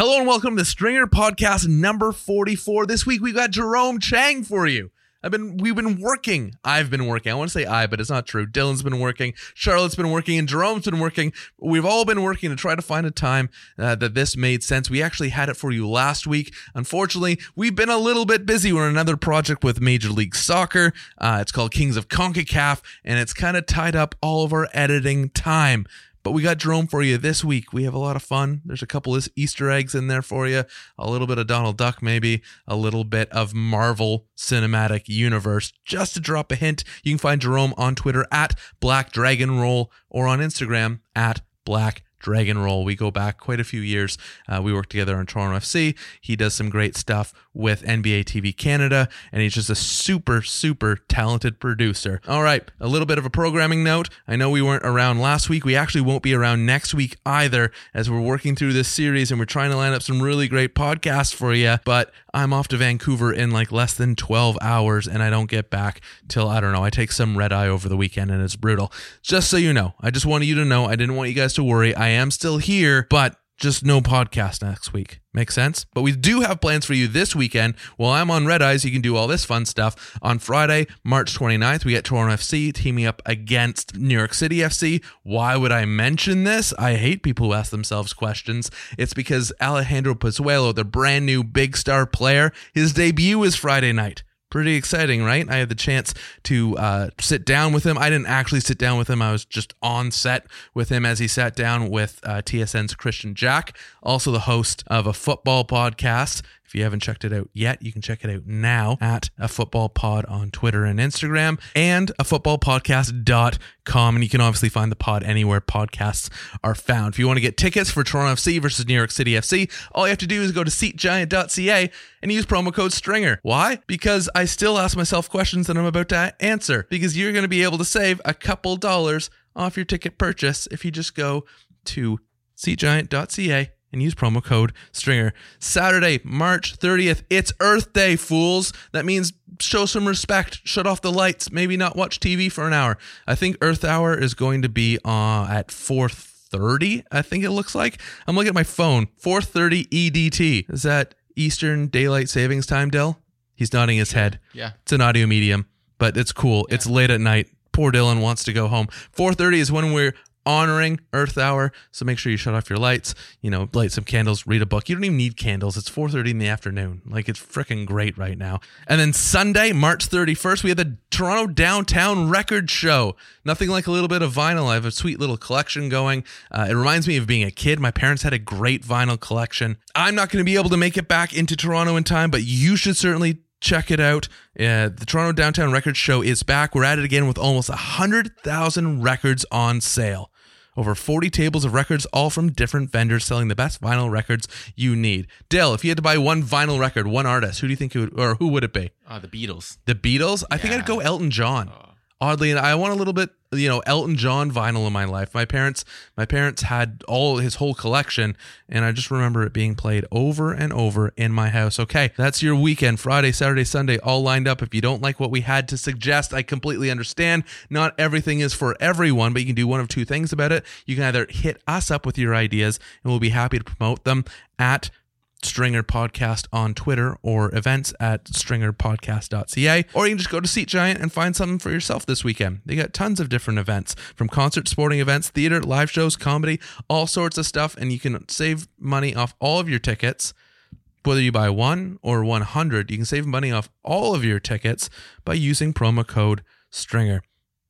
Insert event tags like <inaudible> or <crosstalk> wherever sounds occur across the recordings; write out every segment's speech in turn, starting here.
Hello and welcome to Stringer Podcast number 44. This week we've got Jerome Cheng for you. I've been we've been working. I've been working. I want to say I, but it's not true. Dylan's been working, Charlotte's been working, and Jerome's been working. We've all been working to try to find a time uh, that this made sense. We actually had it for you last week. Unfortunately, we've been a little bit busy. We're on another project with Major League Soccer. Uh, it's called Kings of CONCACAF, and it's kind of tied up all of our editing time. But we got Jerome for you this week. We have a lot of fun. There's a couple of Easter eggs in there for you, a little bit of Donald Duck, maybe a little bit of Marvel Cinematic Universe. Just to drop a hint, you can find Jerome on Twitter at Black Dragon Roll or on Instagram at Black Dragon Roll. We go back quite a few years. Uh, we work together on Toronto FC. He does some great stuff with NBA TV Canada, and he's just a super, super talented producer. All right, a little bit of a programming note. I know we weren't around last week. We actually won't be around next week either, as we're working through this series and we're trying to line up some really great podcasts for you. But I'm off to Vancouver in like less than 12 hours, and I don't get back till, I don't know, I take some red eye over the weekend, and it's brutal. Just so you know, I just wanted you to know. I didn't want you guys to worry. I am still here, but just no podcast next week. Makes sense? But we do have plans for you this weekend. While I'm on Red Eyes, you can do all this fun stuff. On Friday, March 29th, we get Toronto FC teaming up against New York City FC. Why would I mention this? I hate people who ask themselves questions. It's because Alejandro Pozuelo, the brand new big star player, his debut is Friday night pretty exciting, right? I had the chance to uh, sit down with him. I didn't actually sit down with him. I was just on set with him as he sat down with uh, TSN's Kristian Jack, also the host of a football podcast. If you haven't checked it out yet, you can check it out now at a football pod on Twitter and Instagram and a footballpodcast.com. And you can obviously find the pod anywhere podcasts are found. If you want to get tickets for Toronto FC versus New York City FC, all you have to do is go to seatgiant.ca and use promo code STRINGER. Why? Because I still ask myself questions that I'm about to answer because you're going to be able to save a couple dollars off your ticket purchase if you just go to seatgiant.ca and use promo code STRINGER. Saturday, March 30th, it's Earth Day, fools. That means show some respect, shut off the lights, maybe not watch TV for an hour. I think Earth Hour is going to be uh, at 4:30, I think it looks like. I'm looking at my phone. 4:30 EDT. Is that Eastern Daylight Savings Time, Dell? He's nodding his head. Yeah. It's an audio medium, but it's cool. It's late at night. Poor Dylan wants to go home. 4:30 is when we're honoring Earth Hour. So make sure you shut off your lights, you know, light some candles, read a book. You don't even need candles. It's 4:30 in the afternoon. Like it's freaking great right now. And then Sunday, March 31st, we have the Toronto Downtown Record Show. Nothing like a little bit of vinyl. I have a sweet little collection going. Uh, it reminds me of being a kid. My parents had a great vinyl collection. I'm not going to be able to make it back into Toronto in time, but you should certainly check it out. Uh, the Toronto Downtown Records Show is back. We're at it again with almost 100,000 records on sale. Over 40 tables of records, all from different vendors selling the best vinyl records you need. Dale, if you had to buy one vinyl record, one artist, who do you think it would, or who would it be? Uh, the Beatles. The Beatles? I think I'd go Elton John. Oddly, and I want a little bit, you know, Elton John vinyl in my life. My parents, my parents had all his whole collection, and I just remember it being played over and over in my house. Okay, that's your weekend, Friday, Saturday, Sunday, all lined up. If you don't like what we had to suggest, I completely understand. Not everything is for everyone, but you can do one of two things about it. You can either hit us up with your ideas, and we'll be happy to promote them at Stringer Podcast on Twitter or events at stringerpodcast.ca. Or you can just go to Seat Giant and find something for yourself this weekend. They got tons of different events from concert, sporting events, theater, live shows, comedy, all sorts of stuff. And you can save money off all of your tickets. Whether you buy one or 100, you can save money off all of your tickets by using promo code STRINGER.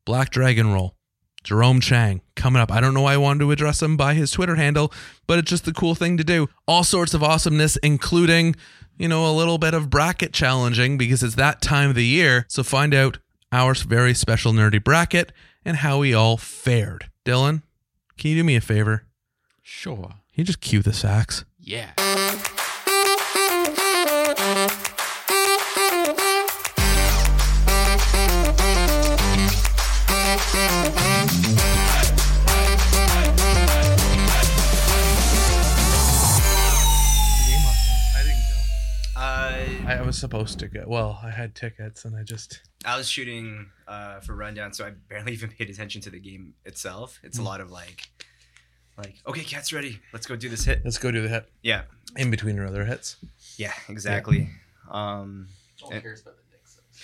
Black Dragon Roll. Jerome Cheng coming up. I don't know why I wanted to address him by his Twitter handle, but it's just the cool thing to do. All sorts of awesomeness, including, you know, a little bit of bracket challenging because it's that time of the year. So find out our very special nerdy bracket and how we all fared. Dylan, can you do me a favor? Sure. Can you just cue the sax? Yeah. I was supposed to go. Well, I had tickets and I just. I was shooting uh, for rundown, so I barely <laughs> even paid attention to the game itself. It's Hmm. a lot of like, like okay, cat's ready. Let's go do this hit. Let's go do the hit. Yeah. In between your other hits. Yeah, exactly. Um, No one cares about the Knicks.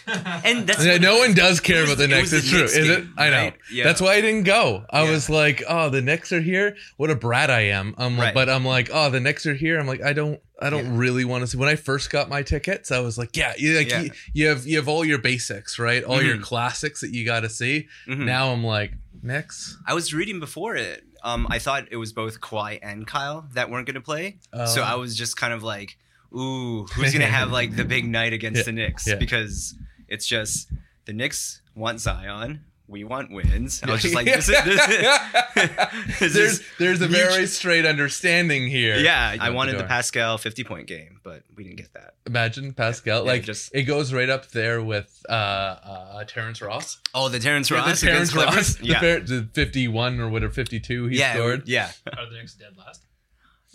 And that's Yeah, no one does care was- about the it Knicks. was It's the true, Knicks is it? game, I know. right? Yeah. That's why I didn't go. I Yeah. was like, "Oh, the Knicks are here. What a brat I am." Um, Right. but I'm like, "Oh, the Knicks are here." I'm like, I don't, I don't Yeah. really want to see. When I first got my tickets, I was like, "Yeah, you like. You, you have you have all your basics, right? All your Mhm. classics that you got to see." Mhm. Now I'm like, Knicks. I was reading before it. Um, I thought it was both Kawhi and Kyle that weren't going to play. so Oh. I was just kind of like, ooh, who's going to have like the big night against <laughs> Yeah, the Knicks? yeah. Because it's just the Knicks want Zion. We want wins. I was just like, this is, <laughs> this is, <laughs> this there's is there's a mutual- very straight understanding here. yeah, I wanted the door. Pascal 50 point game, but we didn't get that. Imagine Pascal. Yeah, like just- it goes right up there with uh, uh Terrence Ross. Oh, the Terrence Yeah, Ross the Terrence against Ross, Clippers? the, Yeah. fair- the 51 or whatever 52 he yeah, scored. yeah. Are the Knicks dead last?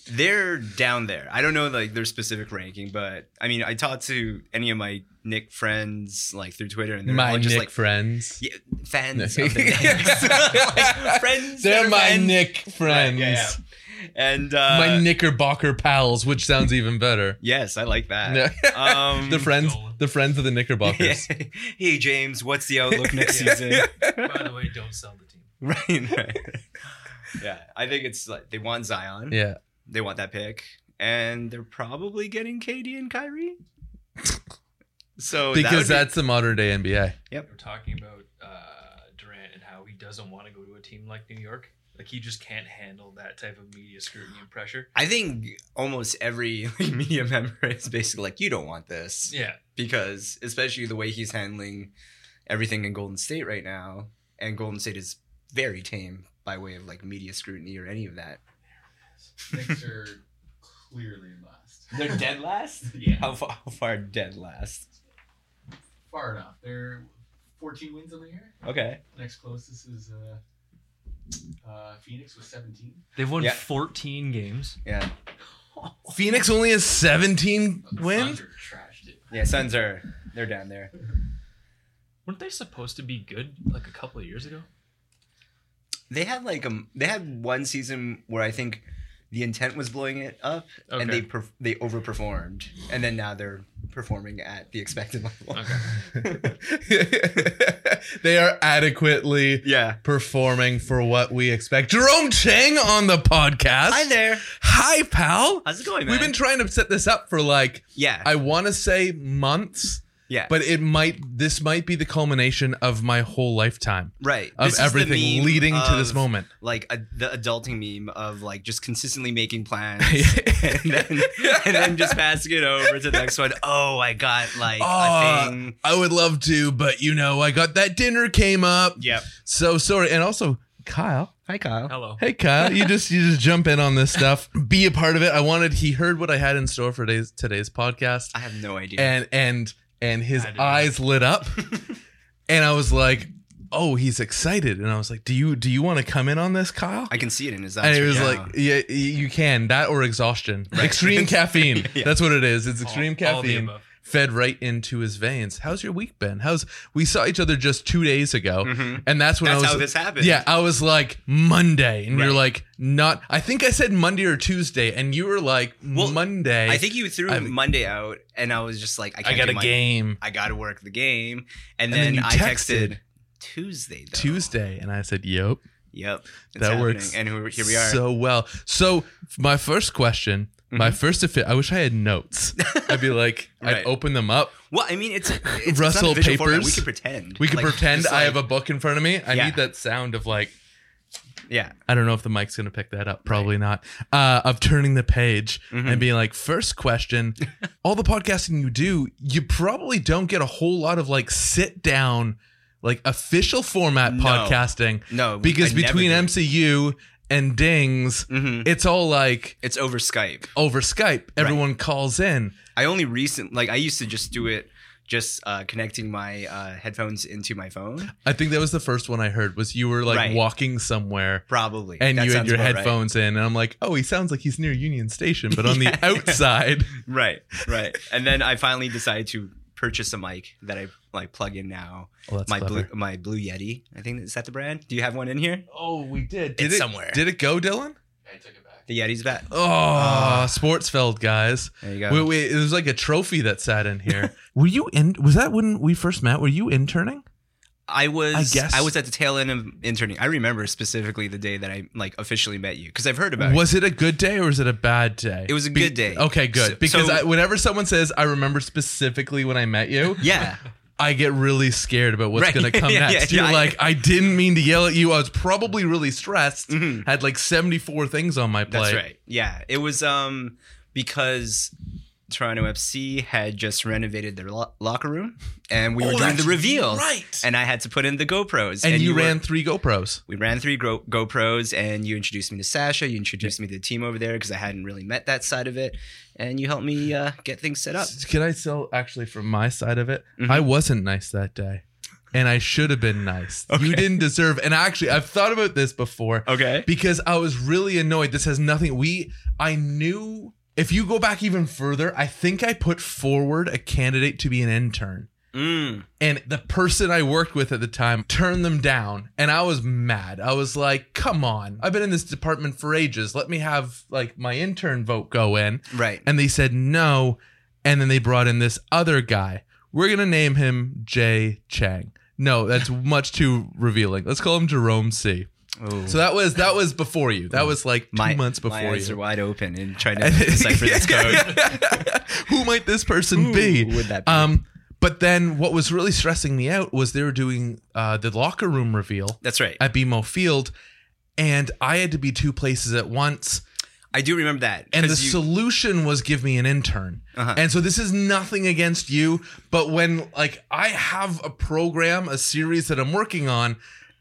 They're down there. I don't know like their specific ranking, but I mean, I talked to any of my Nick friends like through Twitter, and they're My all just Nick like friends. yeah, fans No. of the <laughs> like, friends. They're my fans. Nick friends. yeah, yeah. And uh, my Knickerbocker pals, which sounds even better. yes, I like that. Um, <laughs> the friends, Golan. the friends of the Knickerbockers. <laughs> hey James, what's the outlook next Yeah. season? By the way, don't sell the team. right, right. Yeah, I think it's like they want Zion. yeah. They want that pick, and they're probably getting KD and Kyrie. <laughs> So that Because be- that's the modern day NBA. Yep. We're talking about uh, Durant and how he doesn't want to go to a team like New York. Like he just can't handle that type of media scrutiny and pressure. I think almost every <laughs> like, media member is basically like, you don't want this. Yeah, Because especially the way he's handling everything in Golden State right now. And Golden State is very tame by way of like media scrutiny or any of that. Knicks are clearly last. They're dead last? <laughs> Yeah. How far, how far dead last? Far enough. They're 14 wins on the year. Okay. Next closest is uh, uh, Phoenix with 17. they've won Yeah. 14 games. Yeah. <laughs> Phoenix only has 17 wins. Suns are trash too. Yeah, Suns are, they're down there. <laughs> Weren't they supposed to be good like a couple of years ago? They had like um they had one season where I think the intent was blowing it up and they perf- they overperformed and then now they're performing at the expected level. <laughs> they are adequately Yeah. performing for what we expect. Jerome Cheng on the podcast. Hi there. Hi, pal. How's it going, man? We've been trying to set this up for like yeah. I want to say months, yeah. but it might this might be the culmination of my whole lifetime right. of This everything meme leading to this moment. Like a, the adulting meme of like just consistently making plans <laughs> and then and then just passing it over to the next one. Oh, I got like Oh, a thing. I would love to, but you know, I got that dinner came up. Yep. So sorry. And also, Kyle. Hi, Kyle. Hello. Hey Kyle, you just you just jump in on this stuff. Be a part of it. I wanted he heard what I had in store for today's today's podcast I have no idea. and and and his I did not. eyes lit up. <laughs> and I was like, "Oh, he's excited." And I was like, "Do you do you want to come in on this, Kyle?" I can see it in his eyes. and he right was now. like, "Yeah, you can. That or exhaustion. Right. Extreme <laughs> caffeine. Yeah. That's what it is. It's All- extreme all the caffeine." above. Fed right into his veins. How's your week been? How's we saw each other just two days ago, Mhm. and that's when That's I was. how this happened. Yeah, I was like Monday, and you're like not. I think I said Monday or Tuesday, and you were like Well, Monday. I think you threw I've- Monday out, and I was just like, I, I got a game I got to work the game, and, And then then, I texted. texted Tuesday. Though. Tuesday, and I said, "Yep, Yep. That happening. works." And here we are. so well." So my first question, my Mhm. first affi- I wish I had notes. I'd be like, <laughs> I'd open them up. well, I mean, it's, it's it's not a visual format. papers. We could pretend. We could Like, pretend I like- have a book in front of me. I Yeah. need that sound of like yeah. I don't know if the mic's gonna pick that up. Probably not. Uh, of turning the page Mhm. and being like, first question. <laughs> all the podcasting you do, you probably don't get a whole lot of like sit down, like official format No. podcasting No, because I between. MCU and Dings, Mhm. it's all like it's over Skype. over Skype. Everyone calls in. I only recent like I used to just do it, just uh, connecting my uh, headphones into my phone. I think that was the first one I heard was you were like Right. walking somewhere. Probably. And That you had your about right. headphones in, and I'm like, oh, he sounds like he's near Union Station, but on <laughs> Yeah. the outside, Right, right. And then I finally decided to purchase a mic that I like plug in now. well, that's my clever. blue my blue Yeti. I think is that the brand? Do you have one in here? Oh, we did. Did It's it somewhere. Did it go, Dylan? I took it back. The Yeti's bat. Oh, ah. Sportsfeld guys. There you go. Wait, wait, it was like a trophy that sat in here. <laughs> were you in? Was that when we first met? Were you interning? I was I guess- I was at the tail end of interning. I remember specifically the day that I like officially met you because I've heard about it. Was it a good day or was it a bad day? It was a good day. Okay, good. So- because so- I, whenever someone says I remember specifically when I met you, Yeah. I get really scared about what's Right. going to come <laughs> Yeah, next. yeah, You're yeah. like, I didn't mean to yell at you. I was probably really stressed. Mhm. Had like 74 things on my plate. That's right. Yeah, it was um because Toronto FC had just renovated their lo- locker room, and we were Oh, doing the reveal. right. And I had to put in the GoPros. And, you, were- ran three GoPros. we ran three Go- GoPros, and you introduced me to Sasha. You introduced me to the team over there because I hadn't really met that side of it, and you helped me uh, get things set up. Can I sell actually from my side of it? Mhm. I wasn't nice that day. And I should have been nice. You didn't deserve. And actually, I've thought about this before. Okay. because I was really annoyed. This has nothing. We, I knew if you go back even further, I think I put forward a candidate to be an intern. Mm. And the person I worked with at the time turned them down. And I was mad. I was like, come on. I've been in this department for ages. Let me have like my intern vote go in. Right. And they said no. And then they brought in this other guy. We're going to name him Jay Cheng. No, that's much too revealing. Let's call him Jerome C. So that was that was before you. That was like two my months before my eyes you. are wide open and trying <laughs> to decipher this code. <laughs> Who might this person be? Would that be? Um, but then what was really stressing me out was they were doing uh, the locker room reveal That's right. at BMO Field, and I had to be two places at once. I do remember that. And the you- solution was give me an intern. Uh-huh. And so this is nothing against you, but when like I have a program, a series that I'm working on,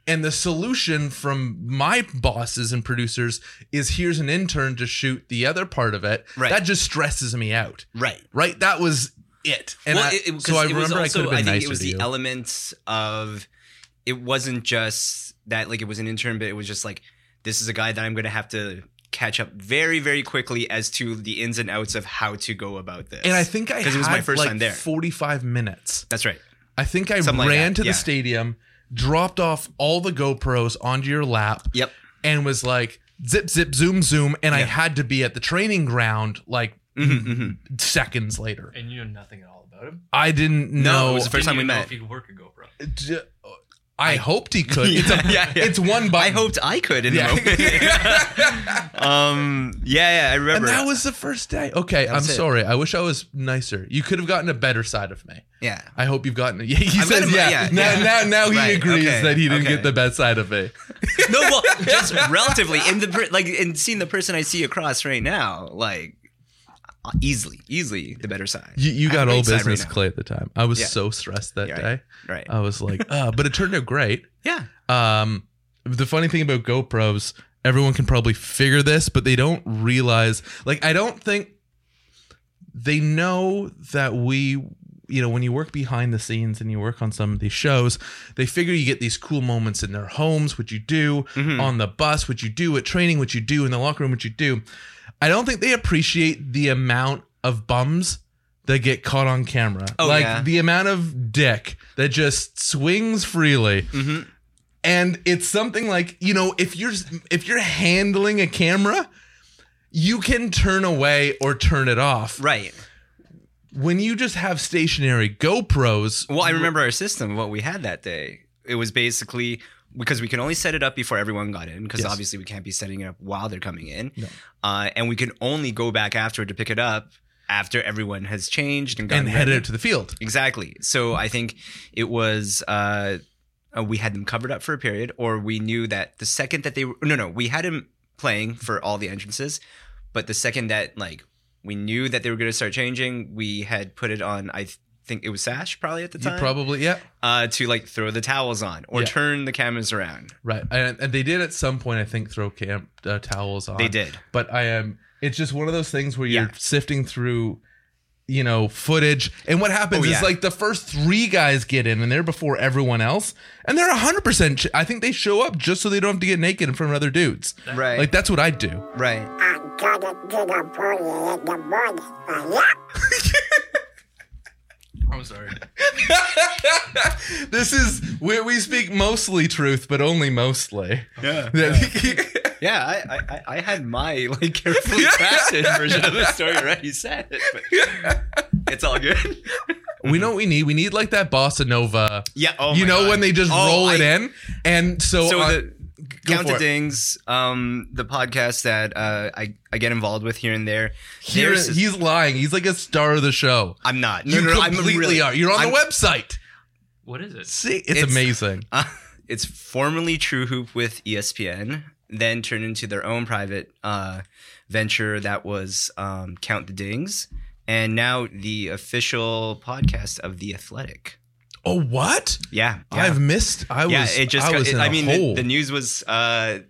and the solution from my bosses and producers is here's an intern to shoot the other part of it. Right. That just stresses me out. right. Right? That was it. And well, I, it, so I remember I could have been think nicer it was the elements of it wasn't just that like it was an intern, but it was just like this is a guy that I'm going to have to catch up very very quickly as to the ins and outs of how to go about this. and I think I because it was my first like time there. 45 minutes. That's right. I think I Something ran that, to the stadium, dropped off all the GoPros onto your lap, Yep. and was like zip zip zoom zoom and i had to be at the training ground like Mhm, mhm. seconds later And you know nothing at all about him. i didn't No, know it was the first Didn't time we even know met. If he could work a GoPro. I hoped he could <laughs> it's, a, Yeah, yeah. it's one button I hoped I could in Yeah. the moment. <laughs> um. Yeah. Yeah. I remember. and that was the first day okay i'm it. sorry i wish i was nicer you could have gotten a better side of me yeah. I hope you've gotten. <laughs> Yeah, he I've says, gotten- yeah. yeah, Now, now, now he Right, agrees okay, that he didn't okay. get the best side of me. no, well, just relatively in the like in seeing the person I see across right now, like easily, easily the better side. You, you got a all right business. Clay at the time. I was Yeah. so stressed that Yeah, day. right. Right. I was like, uh, but it turned out great. <laughs> yeah. Um, the funny thing about GoPros, everyone can probably figure this, but they don't realize. Like, I don't think they know that we, you know, when you work behind the scenes and you work on some of these shows, they figure you get these cool moments in their homes, which you do Mhm. on the bus, which you do at training, which you do in the locker room, which you do. I don't think they appreciate the amount of bums that get caught on camera. Oh, like yeah. the amount of dick that just swings freely Mm-hmm. and it's something like you know if you're if you're handling a camera you can turn away or turn it off Right. when you just have stationary GoPros Well, I remember our system. What we had that day, it was basically because we can only set it up before everyone got in, because Yes. obviously we can't be setting it up while they're coming in, No. uh, and we can only go back afterward to pick it up after everyone has changed and gotten and headed out to the field Exactly. So I think it was uh, uh, we had them covered up for a period, or we knew that the second that they were no no we had them playing for all the entrances, but the second that like we knew that they were going to start changing, we had put it on. I think it was Sash probably at the you time probably yeah uh, to like throw the towels on or Yeah. turn the cameras around. right and, and they did at some point i think throw camp uh, towels on They did. but i am it's just one of those things where you're Yeah. sifting through you know footage and what happens Oh, is like the first three guys get in and they're before everyone else and they're 100% ch- i think they show up just so they don't have to get naked in front of other dudes Right. like that's what i do right. I'm sorry. <laughs> this is where we speak mostly truth but only mostly Yeah. <laughs> Yeah, I, I- I, I had my like carefully crafted <laughs> version of the story already set, but it's all good. we know what we need. We need like that bossa nova. Yeah, oh you my know God. when they just Oh, roll it in, and so, So uh, the go Count the it. Dings, um, the podcast that uh, I I get involved with here and there. Here, there's- he's lying. He's like a star of the show. I'm not. No, You I'm completely really- are. You're on I'm- the website. What is it? See, it's, It's- amazing. Uh, it's formerly TrueHoop with ESPN, then turned into their own private uh, venture that was um, Count the Dings, and now the official podcast of The Athletic. Oh, what? Yeah, yeah. I've missed. I yeah, was. it just. I it- in I a mean, the, the news was. Uh,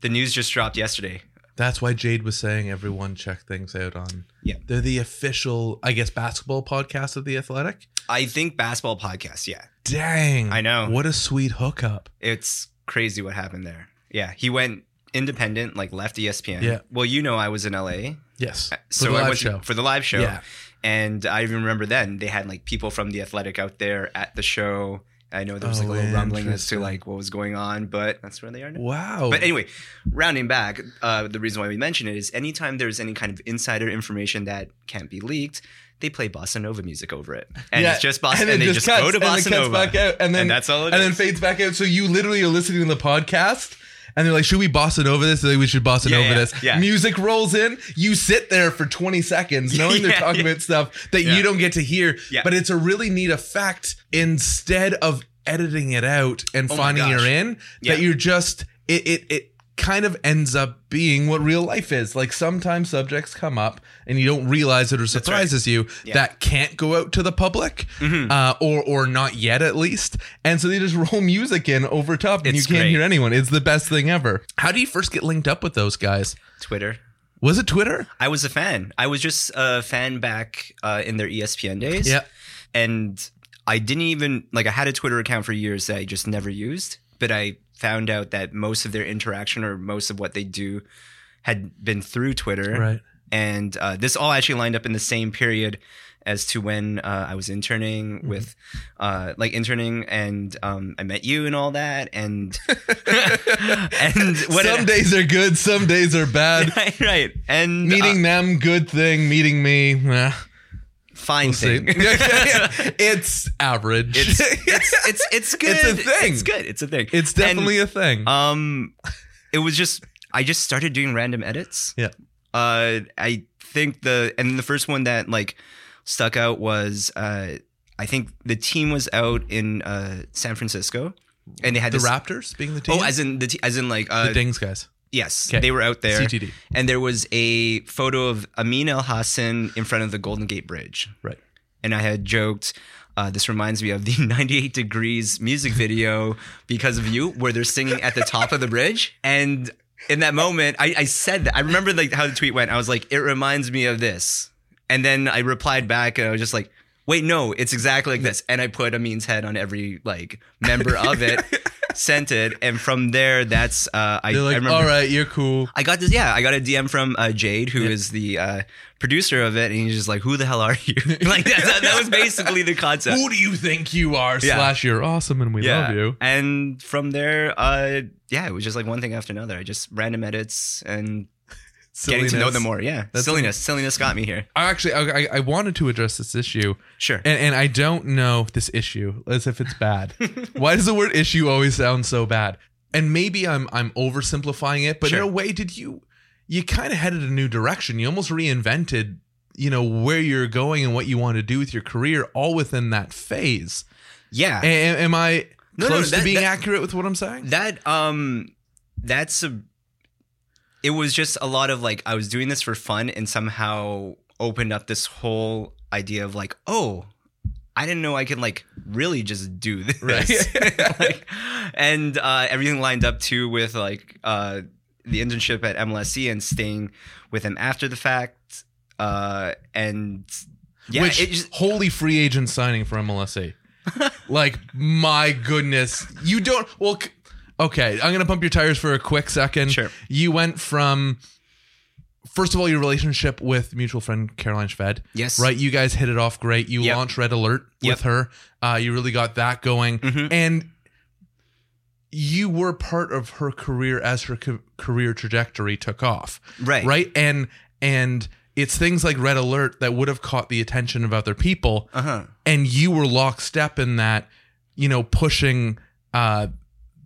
the news just dropped yesterday. That's why Jade was saying everyone check things out on. Yeah. they're the official, I guess, basketball podcast of the Athletic. I think basketball podcast. Yeah, Dang, I know. What a sweet hookup. it's crazy what happened there. Yeah, he went independent, like left ESPN. Yeah. Well, you know, I was in LA, Yes, so for the I live went show. for the live show. Yeah, And I even remember then they had like people from the Athletic out there at the show. I know there was like Oh, a little rumbling as to like what was going on, but that's where they are now. wow. But anyway, rounding back, uh, the reason why we mention it is anytime there's any kind of insider information that can't be leaked, they play bossa nova music over it, and Yeah, it's just bossa, <laughs> and, it they just go cuts, to and it bossa cuts nova, back out, and then and that's all it and then fades back out. So you literally are listening to the podcast. And they're like, should we boss it over this? They're like, we should bossa Yeah, over yeah, this. yeah. Music rolls in. You sit there for 20 seconds <laughs> knowing they're talking about stuff that you don't get to hear. But it's a really neat effect instead of editing it out and Oh finding you're in, that you're just, it, it, it kind of ends up being what real life is. Like sometimes subjects come up and you don't realize it or surprises you Yeah. that can't go out to the public Mhm. uh, or or not yet at least. And so they just <laughs> roll music in over top and It's you can't great. hear anyone. It's the best thing ever. How do you first get linked up with those guys? Twitter. Was it Twitter? I was a fan. I was just a fan back uh, in their ESPN days. Yeah. And I didn't even like I had a Twitter account for years that I just never used, but I found out that most of their interaction or most of what they do had been through Twitter. Right. And uh, this all actually lined up in the same period as to when uh, I was interning Mm-hmm. with, uh, like interning, and um, I met you and all that, and <laughs> and what some days are good, some days are bad. <laughs> right, right, and Meeting uh, them, good thing. Meeting me, eh, fine we'll thing. <laughs> <laughs> it's average. it's it's <laughs> it's it's good. It's a thing. It's good. It's a thing. It's definitely a thing. Um, it was just I just started doing random edits. Yeah. Uh, I think the and the first one that like stuck out was uh, I think the team was out in uh San Francisco, and they had the this. Raptors being the team. Oh, as in the as in like uh, the Dings guys. Yes, Okay. they were out there, CTD. and there was a photo of Amin Elhassan in front of the Golden Gate Bridge Right. and I had joked. Uh, this reminds me of the <laughs> 98 Degrees music video because of you, where they're singing at the top of the bridge. And in that moment, I, I said that. I remember like how the tweet went. I was like, "It reminds me of this," and then I replied back, and I was just like, "Wait, no, it's exactly like this." And I put Amin's head on every like member of it, <laughs> sent it, and from there, that's uh, I, They're I like, remember. all right, you're cool. I got this. Yeah, I got a DM from uh, Jade, who is Yeah. the uh, producer of it, and he's just like, "Who the hell are you?" <laughs> like that, that was basically the concept. Who do you think you are? Yeah. Slash, you're awesome and we love you. And from there, uh, yeah, it was just like one thing after another. I just random edits and getting to know them more. Yeah, That's silliness. Silliness got me here. Actually, I, I- I wanted to address this issue, Sure. and, and I don't know this issue as if it's bad. <laughs> Why does the word issue always sound so bad? And maybe I'm I'm oversimplifying it, but in a way, did you you kind of headed a new direction? You almost reinvented, you know, where you're going and what you want to do with your career, all within that phase. yeah. A- a- am I No, no, close to being that- accurate with what I'm saying? that um, that's a. It was just a lot of like I was doing this for fun and somehow opened up this whole idea of like, oh, I didn't know I could like really just do this. <laughs> Right. like, and uh, everything lined up too with like uh, the internship at MLSE and staying with him after the fact. Uh, and yeah, Which it just, holy free agent signing for MLSA. like my goodness, you don't. Well, okay, I'm gonna pump your tires for a quick second. Sure. You went from first of all your relationship with mutual friend Caroline Szwed. yes, Right, you guys hit it off great. You Yep. launched Red Alert Yep. with her. Uh, you really got that going, Mhm. and you were part of her career as her ca- career trajectory took off. Right. Right. And and it's things like Red Alert that would have caught the attention of other people. Uh huh. And you were lockstep in that, you know, pushing uh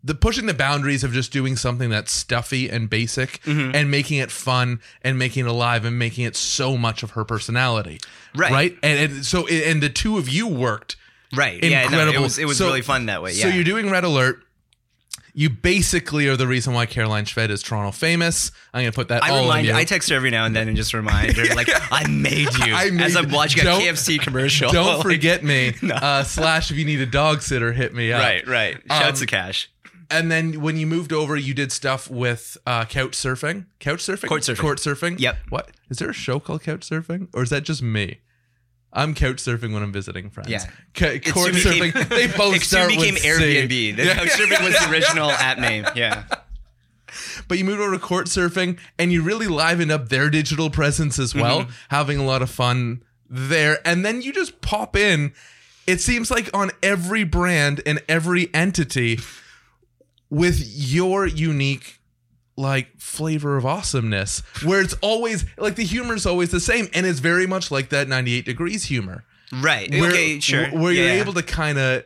the pushing the boundaries of just doing something that's stuffy and basic Mm-hmm. and making it fun and making it alive and making it so much of her personality. Right. Right. And, and so and the two of you worked Right. Yeah. No, incredible. it was it was So- really fun that way. Yeah. so you're doing Red Alert. You basically are the reason why Caroline Szwed is Toronto famous. I'm gonna put that I remind. I text her every now and then and just remind her <laughs> like I made you <laughs> I made as I'm watching a KFC <laughs> commercial. Don't Like, forget me. uh, slash, if you need a dog sitter, hit me up. Right. Right. Um, Shouts to Cash. And then when you moved over, you did stuff with uh, couch surfing. Couch surfing. Court surfing. Court surfing. Yep. What is there a show called couch surfing, or is that just me? I'm couch surfing when I'm visiting friends. Yeah. Ca- court surfing. became- they <laughs> both It start became with Airbnb. C. The Couchsurfing was the original <laughs> app name. Yeah. <laughs> but you moved over to court surfing and you really livened up their digital presence as well, Mm-hmm. having a lot of fun there. And then you just pop in. It seems like on every brand and every entity with your unique like flavor of awesomeness where it's always like the humor is always the same and it's very much like that 98 degrees humor Right. where, okay. Sure. where you're able to kind of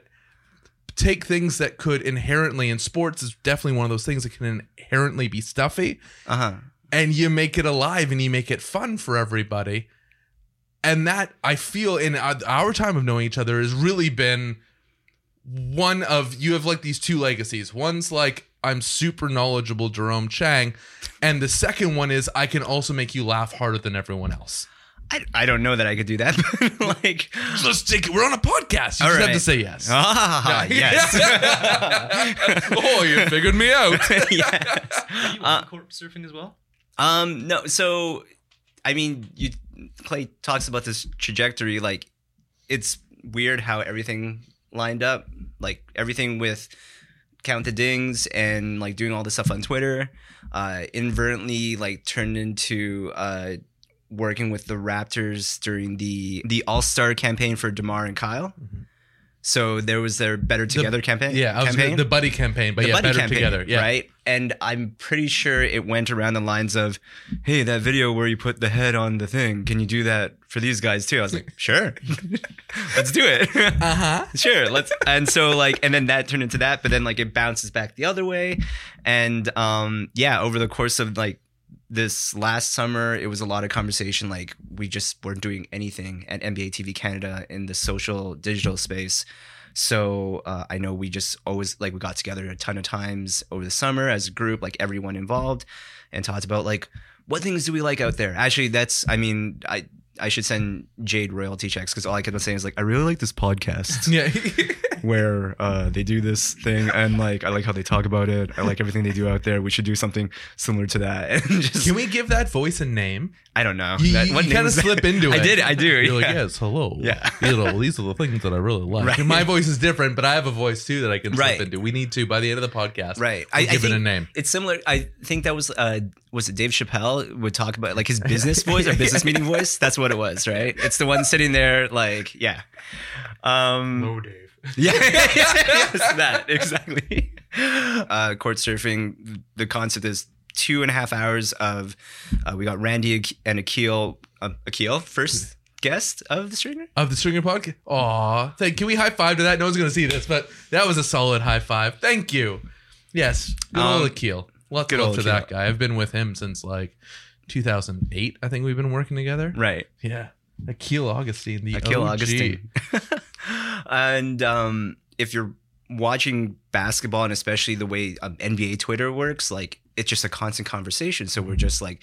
take things that could inherently in sports is definitely one of those things that can inherently be stuffy Uh huh. and you make it alive and you make it fun for everybody and that i feel in our our time of knowing each other has really been one of you have like these two legacies one's like i'm super knowledgeable jerome cheng and the second one is i can also make you laugh harder than everyone else I, I don't know that I could do that. <laughs> but, like. let's take it we're on a podcast you All just have to say yes Ah, yes. <laughs> oh you figured me out <laughs> yes. Are you Uh, on court surfing as well? Um, no, so I mean, you Clay talks about this trajectory. Like, it's weird how everything lined up. Like everything with count the dings and like doing all this stuff on Twitter, uh, inadvertently like turned into uh working with the Raptors during the the All Star campaign for Demar and Kyle. So there was their Better Together campaign. Mm-hmm. yeah I was campaign gonna, the buddy campaign but the yeah buddy better campaign, together yeah right? And I'm pretty sure it went around the lines of, "Hey, that video where you put the head on the thing, can you do that for these guys too?" I was like, "Sure, <laughs> let's do it." <laughs> uh-huh sure, let's. And so like, and then that turned into that, but then like it bounces back the other way, and um, yeah, over the course of like this last summer, it was a lot of conversation. Like we just weren't doing anything at NBA TV Canada in the social digital space. So uh, I know we just always like we got together a ton of times over the summer as a group, like everyone involved, and talked about like what things do we like out there. Actually, that's I mean I I should send Jade royalty checks because all I kept on saying is like I really like this podcast <laughs> yeah <laughs> where uh, they do this thing and like I like how they talk about it. I like everything they do out there. We should do something similar to that. <laughs> And just Can we give that voice a name? I don't know. You, That- you, what kind of slip <laughs> into it. I did. I do. You're yeah. like, yes, hello. Yeah. you know, these are the things that I really like. Right. And my voice is different, but I have a voice too that I can Right. slip into. We need to by the end of the podcast. Right. we'll I, I give think it a name. It's similar. I think that was uh was it Dave Chappelle would talk about like his business <laughs> voice or business meeting voice. That's what it was, right? It's the one sitting there like yeah. Um No, Dave. <laughs> Yeah, yes, that exactly. Uh, court surfing. The concept is two and a half hours of. Uh, we got Randy and Akil. Uh, Akil, first guest of the stringer. Of the Stringer podcast. Aw. Thank can we high five to that? No one's gonna see this, but that was a solid high five. Thank you. Yes. Good Um, old Akil. Lots good love to that guy. I've been with him since like 2008. I think we've been working together. Right, Yeah. Akil Augustine, the Akil OG. Augustine. <laughs> and um, if you're watching basketball and especially the way um, NBA Twitter works, like it's just a constant conversation. So we're just like,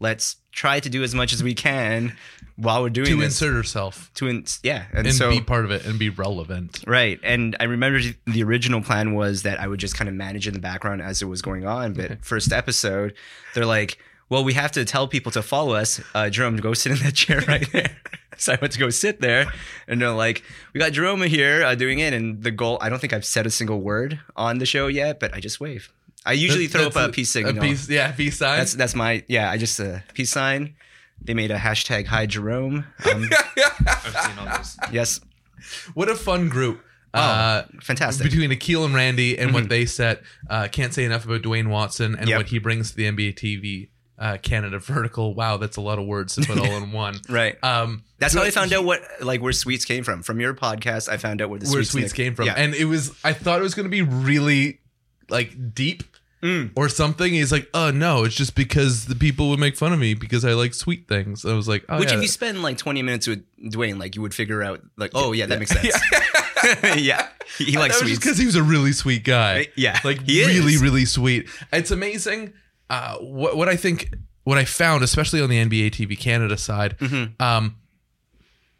let's try to do as much as we can while we're doing To this. insert herself to ins- yeah, and, and so be part of it and be relevant. Right. And I remember the original plan was that I would just kind of manage in the background as it was going on. But Okay. first episode, they're like, well, we have to tell people to follow us. Uh, Jerome, go sit in that chair <laughs> right there. <laughs> so I went to go sit there. And they're like, we got Jerome here uh, doing it. And the goal, I don't think I've said a single word on the show yet, but I just wave. I usually That's- throw up that's a peace signal. A peace, yeah, peace sign. That's that's my yeah. I just a uh, peace sign. They made a hashtag Hi Jerome. Um, I've seen all those. <laughs> yes, What a fun group. Uh, Fantastic. between Akil and Randy and what Mhm. they set. Uh, can't say enough about Dwayne Watson and Yep. what he brings to the NBA TV uh, Canada vertical. Wow, that's a lot of words to put all in <laughs> one. right. Um, That's how I found out what like where sweets came from. From your podcast, I found out where the where sweets, sweets came from, Yeah. and it was. I thought it was going to be really like deep Mm. or something. He's like, oh no, it's just because the people would make fun of me because I like sweet things. I was like, oh Which yeah. if you spend like 20 minutes with Dwayne, like you would figure out like, oh yeah, that makes sense. Yeah. <laughs> <laughs> yeah. He likes sweets. because he was a really sweet guy. Yeah. like he really, is. really sweet. It's amazing. Uh, what what I think, what I found, especially on the NBA TV Canada side, Mhm. um,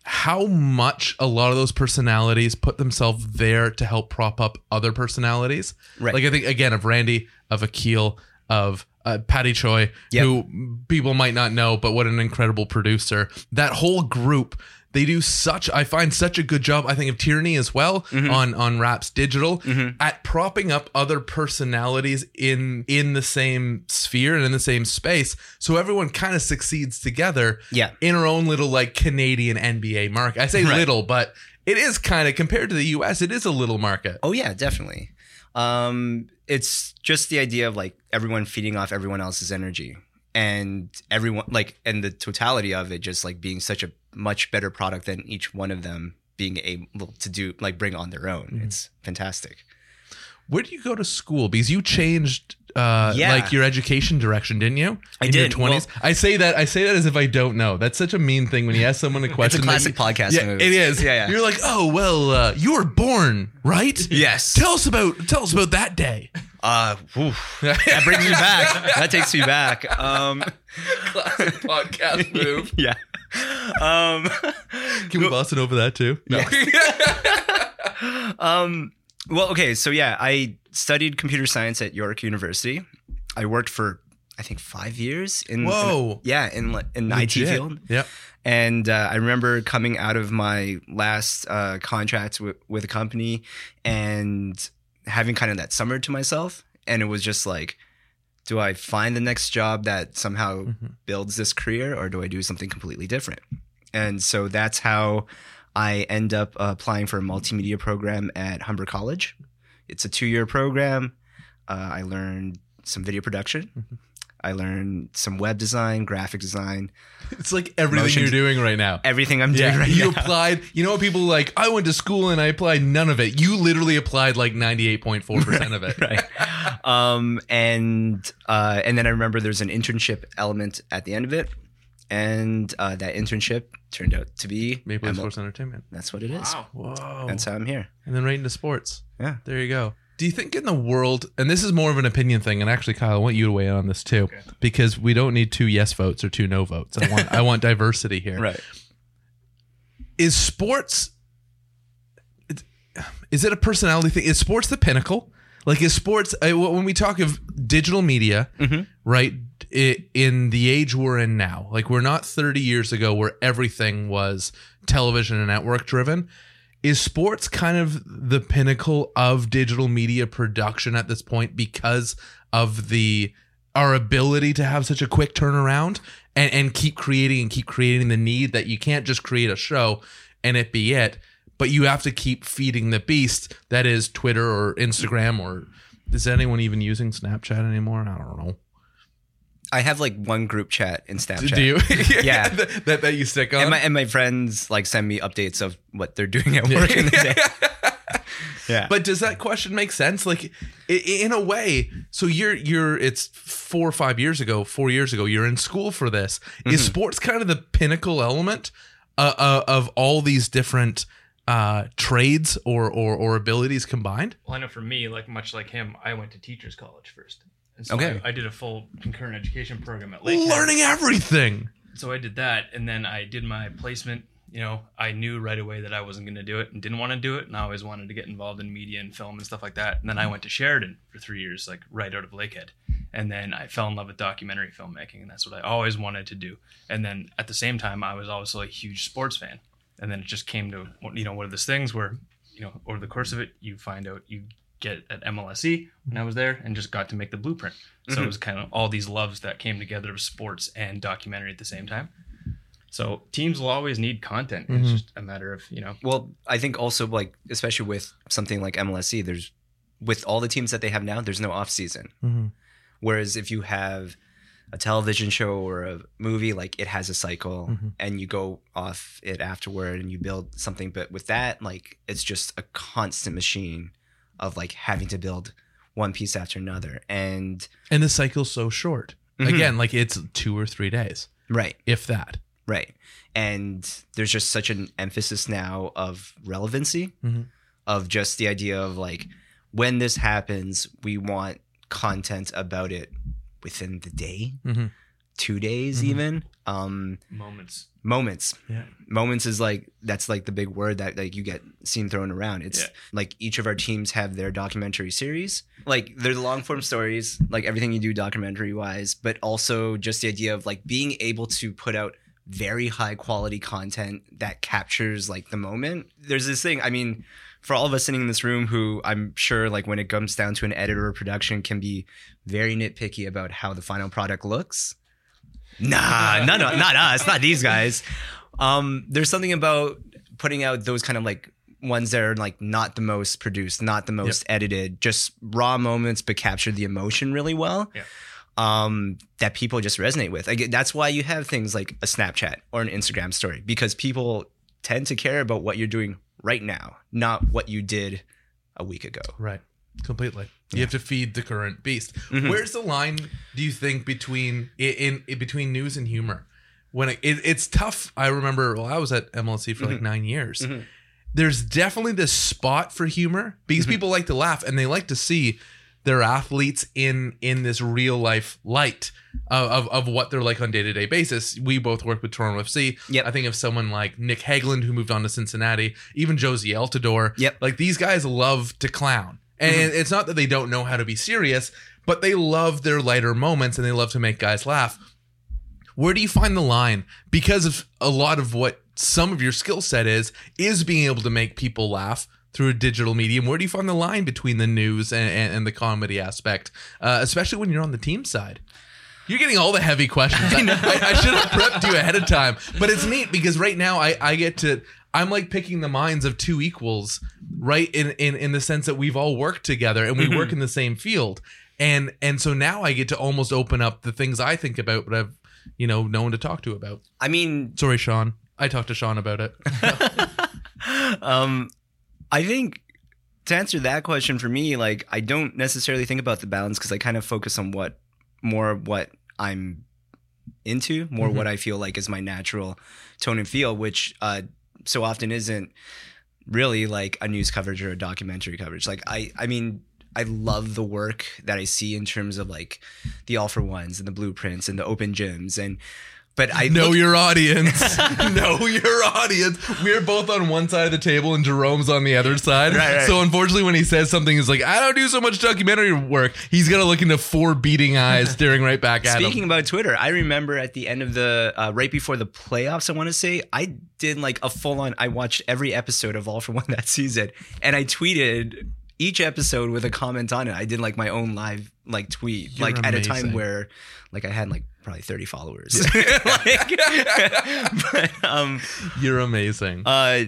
how much a lot of those personalities put themselves there to help prop up other personalities. Right. Like I think again of Randy, of Akil, of uh, Patty Choi, Yep. who people might not know, but what an incredible producer. That whole group, they do such. I find such a good job. I think of Tyranny as well Mm-hmm. on on Raps Digital at propping up other personalities in in the same sphere and in the same space, so everyone kind of succeeds together Yeah. in our own little like Canadian NBA market. I say Right. little, but it is kind of compared to the US, it is a little market. Oh yeah, definitely. Um, it's just the idea of like everyone feeding off everyone else's energy and everyone like and the totality of it just like being such a much better product than each one of them being able to do like bring on their own. Mm-hmm. It's fantastic. Where do you go to school? Because you changed uh Yeah. like your education direction, didn't you? I In your did. 20s. I say that I say that as if I don't know. That's such a mean thing when you ask someone a <laughs> It's question. a classic podcast Yeah, move. it is. Yeah, yeah. You're like, "Oh, well, uh, you were born, right?" Yes. Tell us about tell us about that day. Uh, whew. <laughs> that brings me back. That takes me back. Um, Classic podcast move. <laughs> yeah. <laughs> Um, <laughs> Can we boss it over that too? No. <laughs> um, well, okay, so yeah, I studied computer science at York University. I worked for I think five years in Whoa. in- yeah in in the IT field, Yep. and uh, I remember coming out of my last uh, contract with, with a company and having kind of that summer to myself, and it was just like. Do I find the next job that somehow Mhm. builds this career, or do I do something completely different? And so that's how I end up uh, applying for a multimedia program at Humber College. It's a two year program. Uh, I learned some video production. Mm-hmm. I learned some web design, graphic design, <laughs> It's like everything Motion- you're doing right now. everything I'm doing Yeah, right you now. You applied. You know what people like? I went to school and I applied none of it. You literally applied like 98.4% of it. <laughs> right. Um, and uh, and then I remember there's an internship element at the end of it, and uh, that internship turned out to be Maple Leaf Sports Entertainment. That's what it is. Wow. Whoa. That's how I'm here. and then right into sports. Yeah. There you go. Do you think in the world, and this is more of an opinion thing, and actually, Kyle, I want you to weigh in on this too, Okay. because we don't need two yes votes or two no votes. I want I want diversity here. Right. Is sports? is it a personality thing? Is sports the pinnacle? Like, is sports when we talk of digital media, Mhm. right? in the age we're in now, like we're not 30 years ago where everything was television and network driven. Is sports kind of the pinnacle of digital media production at this point because of the our ability to have such a quick turnaround and, and keep creating and keep creating the need that you can't just create a show and it be it, but you have to keep feeding the beast that is Twitter or Instagram or is anyone even using Snapchat anymore? I don't know. I have like one group chat in Snapchat. Do you? <laughs> Yeah. <laughs> that, that that you stick on. And my, and my friends like send me updates of what they're doing at <laughs> work in the day. Yeah. But does that question make sense? Like, in a way, so you're you're it's four or five years ago, four years ago, you're in school for this. Is Mhm. sports kind of the pinnacle element uh, uh, of all these different uh, trades or, or or abilities combined? Well, I know for me, like much like him, I went to teachers college first. And so Okay. I, I did a full concurrent education program at Lakehead. Learning everything. So I did that, and then I did my placement. You know, I knew right away that I wasn't going to do it and didn't want to do it, and I always wanted to get involved in media and film and stuff like that. And then I mm-hmm. went to Sheridan for three years, like right out of Lakehead, and then I fell in love with documentary filmmaking, and that's what I always wanted to do. And then at the same time, I was also a huge sports fan, and then it just came to you know one of those things where you know over the course of it, you find out you get at MLSE when I was there, and just got to make the blueprint. So Mhm. it was kind of all these loves that came together of sports and documentary at the same time. So teams will always need content. It's Mhm. just a matter of you know. Well, I think also like especially with something like MLSE, there's with all the teams that they have now, there's no off season. Mhm. Whereas if you have a television show or a movie, like it has a cycle Mhm. and you go off it afterward and you build something. But with that, like it's just a constant machine of like having to build one piece after another. And And the cycle's so short. Mhm. Again, like it's two or three days, right, if that. right. And there's just such an emphasis now of relevancy Mhm. of just the idea of like when this happens, we want content about it within the day, Mhm. two days, Mhm. even. Um, Moments. Moments. Yeah. Moments is like that's like the big word that like you get seen thrown around. It's Yeah. like each of our teams have their documentary series. Like they're the long form stories, like everything you do documentary wise, but also just the idea of like being able to put out very high quality content that captures like the moment. There's this thing, I mean, for all of us sitting in this room who I'm sure like when it comes down to an editor or production can be very nitpicky about how the final product looks. Nah, no, no, not us, not these guys. Um, there's something about putting out those kind of like ones that are like not the most produced, not the most edited, just raw moments, but capture the emotion really well. Yeah. Um, that people just resonate with. Like, that's why you have things like a Snapchat or an Instagram story because people tend to care about what you're doing right now, not what you did a week ago. Right. Completely. You have to feed the current beast. Mhm. Where's the line do you think between in, in between news and humor? When it, it, it's tough. I remember well I was at MLSE for like 9 years. Mhm. There's definitely this spot for humor because people like to laugh and they like to see their athletes in in this real life light of, of, of what they're like on day to day basis. We both work with Toronto FC. Yep. I think of someone like Nick Hagglund who moved on to Cincinnati, even Jozy Altidore. Yep. Like these guys love to clown. And it's not that they don't know how to be serious, but they love their lighter moments and they love to make guys laugh. Where do you find the line? Because of a lot of what some of your skill set is, is being able to make people laugh through a digital medium. Where do you find the line between the news and, and, and the comedy aspect, uh, especially when you're on the team side? You're getting all the heavy questions. <laughs> I, I, I should have prepped you ahead of time, but it's neat because right now I, I get to. I'm like picking the minds of two equals, right? In in in the sense that we've all worked together and we work in the same field, and and so now I get to almost open up the things I think about, but I've you know no one to talk to about. I mean, Sorry, Sean. I talked to Sean about it. <laughs> um, I think to answer that question for me, like I don't necessarily think about the balance because I kind of focus on what more what I'm into, more Mhm. what I feel like is my natural tone and feel, which uh, so often isn't really like a news coverage or a documentary coverage. Like I, I mean. I love the work that I see in terms of like the all for ones and the blueprints and the open gyms and but I know your audience. <laughs> know your audience. We're both on one side of the table and Jerome's on the other side. Right, right. So unfortunately, when he says something, he's like, "I don't do so much documentary work." He's gonna look into four beating eyes <laughs> staring right back at him. Speaking him. about Twitter, I remember at the end of the uh, right before the playoffs, I want to say I did like a full on. I watched every episode of All for One that season, and I tweeted each episode with a comment on it. I did like my own live like tweet, You're like at a time where like I had like probably thirty followers. <laughs> like, but um, You're amazing. uh,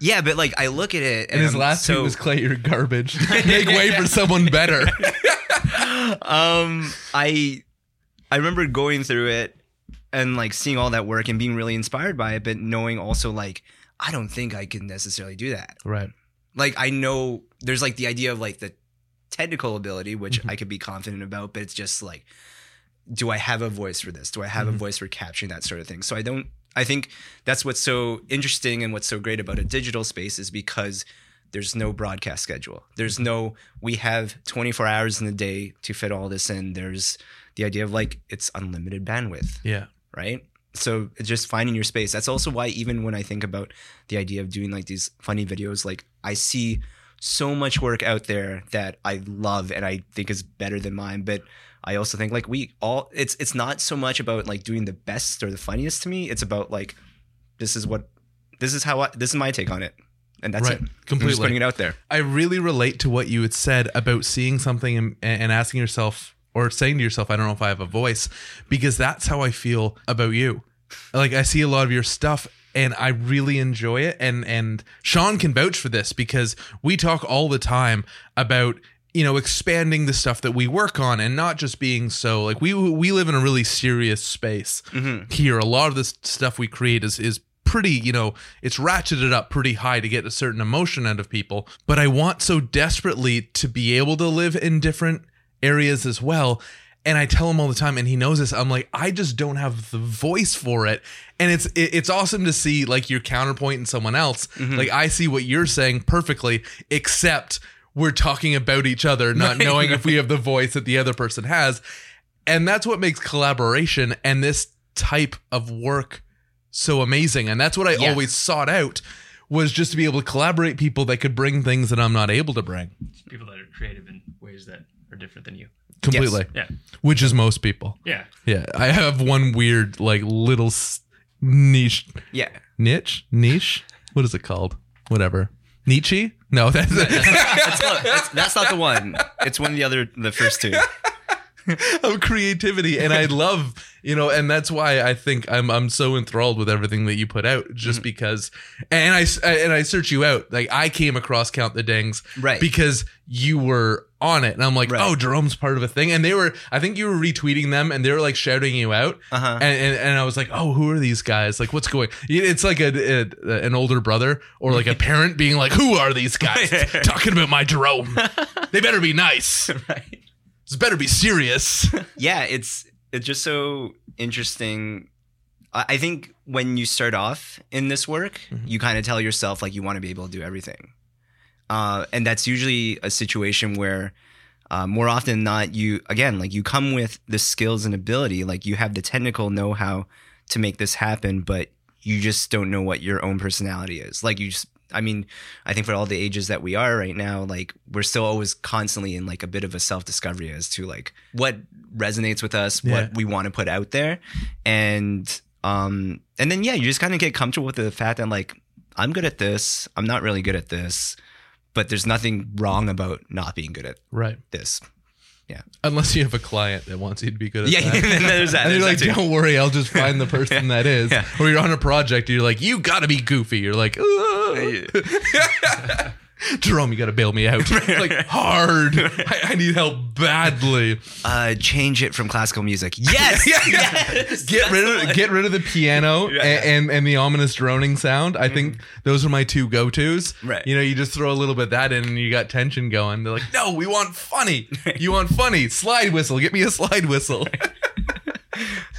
yeah, but like I look at it, and his I'm last so, tweet was Clay, you're garbage. <laughs> Make way for someone better. <laughs> um i i remember going through it and like seeing all that work and being really inspired by it but knowing also like i don't think i can necessarily do that right. like i know there's like the idea of like the technical ability which Mhm. i could be confident about but it's just like do i have a voice for this do i have Mhm. a voice for capturing that sort of thing so i don't i think that's what's so interesting and what's so great about a digital space is because there's no broadcast schedule there's no we have 24 hours in the day to fit all this in there's the idea of like it's unlimited bandwidth Yeah. right? So just finding your space. That's also why even when I think about the idea of doing like these funny videos, like I see so much work out there that I love and I think is better than mine. But I also think like we all it's it's not so much about like doing the best or the funniest to me. It's about like this is what this is how I this is my take on it. And that's Right. it. Completely. putting it out there. I really relate to what you had said about seeing something and, and asking yourself or saying to yourself, I don't know if I have a voice, because that's how I feel about you. like I see a lot of your stuff and I really enjoy it and and Sean can vouch for this because we talk all the time about you know expanding the stuff that we work on and not just being so like we we live in a really serious space. Mm-hmm. Here a lot of this stuff we create is is pretty you know it's ratcheted up pretty high to get a certain emotion out of people. But I want so desperately to be able to live in different areas as well. And I tell him all the time, and he knows this. I'm like, I just don't have the voice for it, and it's it, it's awesome to see like your counterpoint in someone else. Mm-hmm. Like I see what you're saying perfectly, except we're talking about each other, not knowing if we <laughs> have the voice that the other person has, and that's what makes collaboration and this type of work so amazing. And that's what I Yeah. always sought out was just to be able to collaborate people that could bring things that I'm not able to bring People that are creative in ways that are different than you. completely, Yeah. which is most people. Yeah. Yeah, I have one weird like little niche Yeah. niche niche. What is it called? Whatever. Nietzsche? No, that's That's not, that's, <laughs> that's not the one. It's one of the other, the first two. <laughs> of creativity, and I love you know, and that's why I think I'm I'm so enthralled with everything that you put out, just Mm-hmm. because. And I and I search you out. Like I came across Count the Dings, Right. Because you were on it, and I'm like, Right. oh, Jerome's part of a thing, and they were. I think you were retweeting them, and they were like shouting you out. Uh-huh. and, and and I was like, oh, who are these guys? Like, what's going? It's like a, a an older brother or like a <laughs> parent being like, who are these guys <laughs> talking about my Jerome? <laughs> They better be nice. right. This better be serious. yeah, it's it's just so interesting. I I think when you start off in this work, you kind of tell yourself like you want to be able to do everything, uh, and that's usually a situation where. Uh, more often than not, you again like you come with the skills and ability, like you have the technical know-how to make this happen, but you just don't know what your own personality is. Like you just, I mean, I think for all the ages that we are right now, like we're still always constantly in like a bit of a self discovery as to like what resonates with us, Yeah. what we want to put out there, and um, and then yeah, you just kind of get comfortable with the fact that like I'm good at this, I'm not really good at this, but there's nothing wrong about not being good at right. this. Unless you have a client that wants you to be good at Yeah, <laughs> that. there's that. And you're like, too. don't worry, I'll just find the person that is. Yeah. Or you're on a project, you're like, you gotta be goofy. You're like. <laughs> <laughs> <laughs> Jerome, you gotta bail me out. <laughs> like hard. I, I need help badly. Uh, change it from classical music. Yes, <laughs> yes. Get rid of get rid of the piano Yeah. and, and and the ominous droning sound. I think those are my two go tos. Right. You know, you just throw a little bit of that in and you got tension going. They're like, no, we want funny. You want funny. Slide whistle. Get me a slide whistle.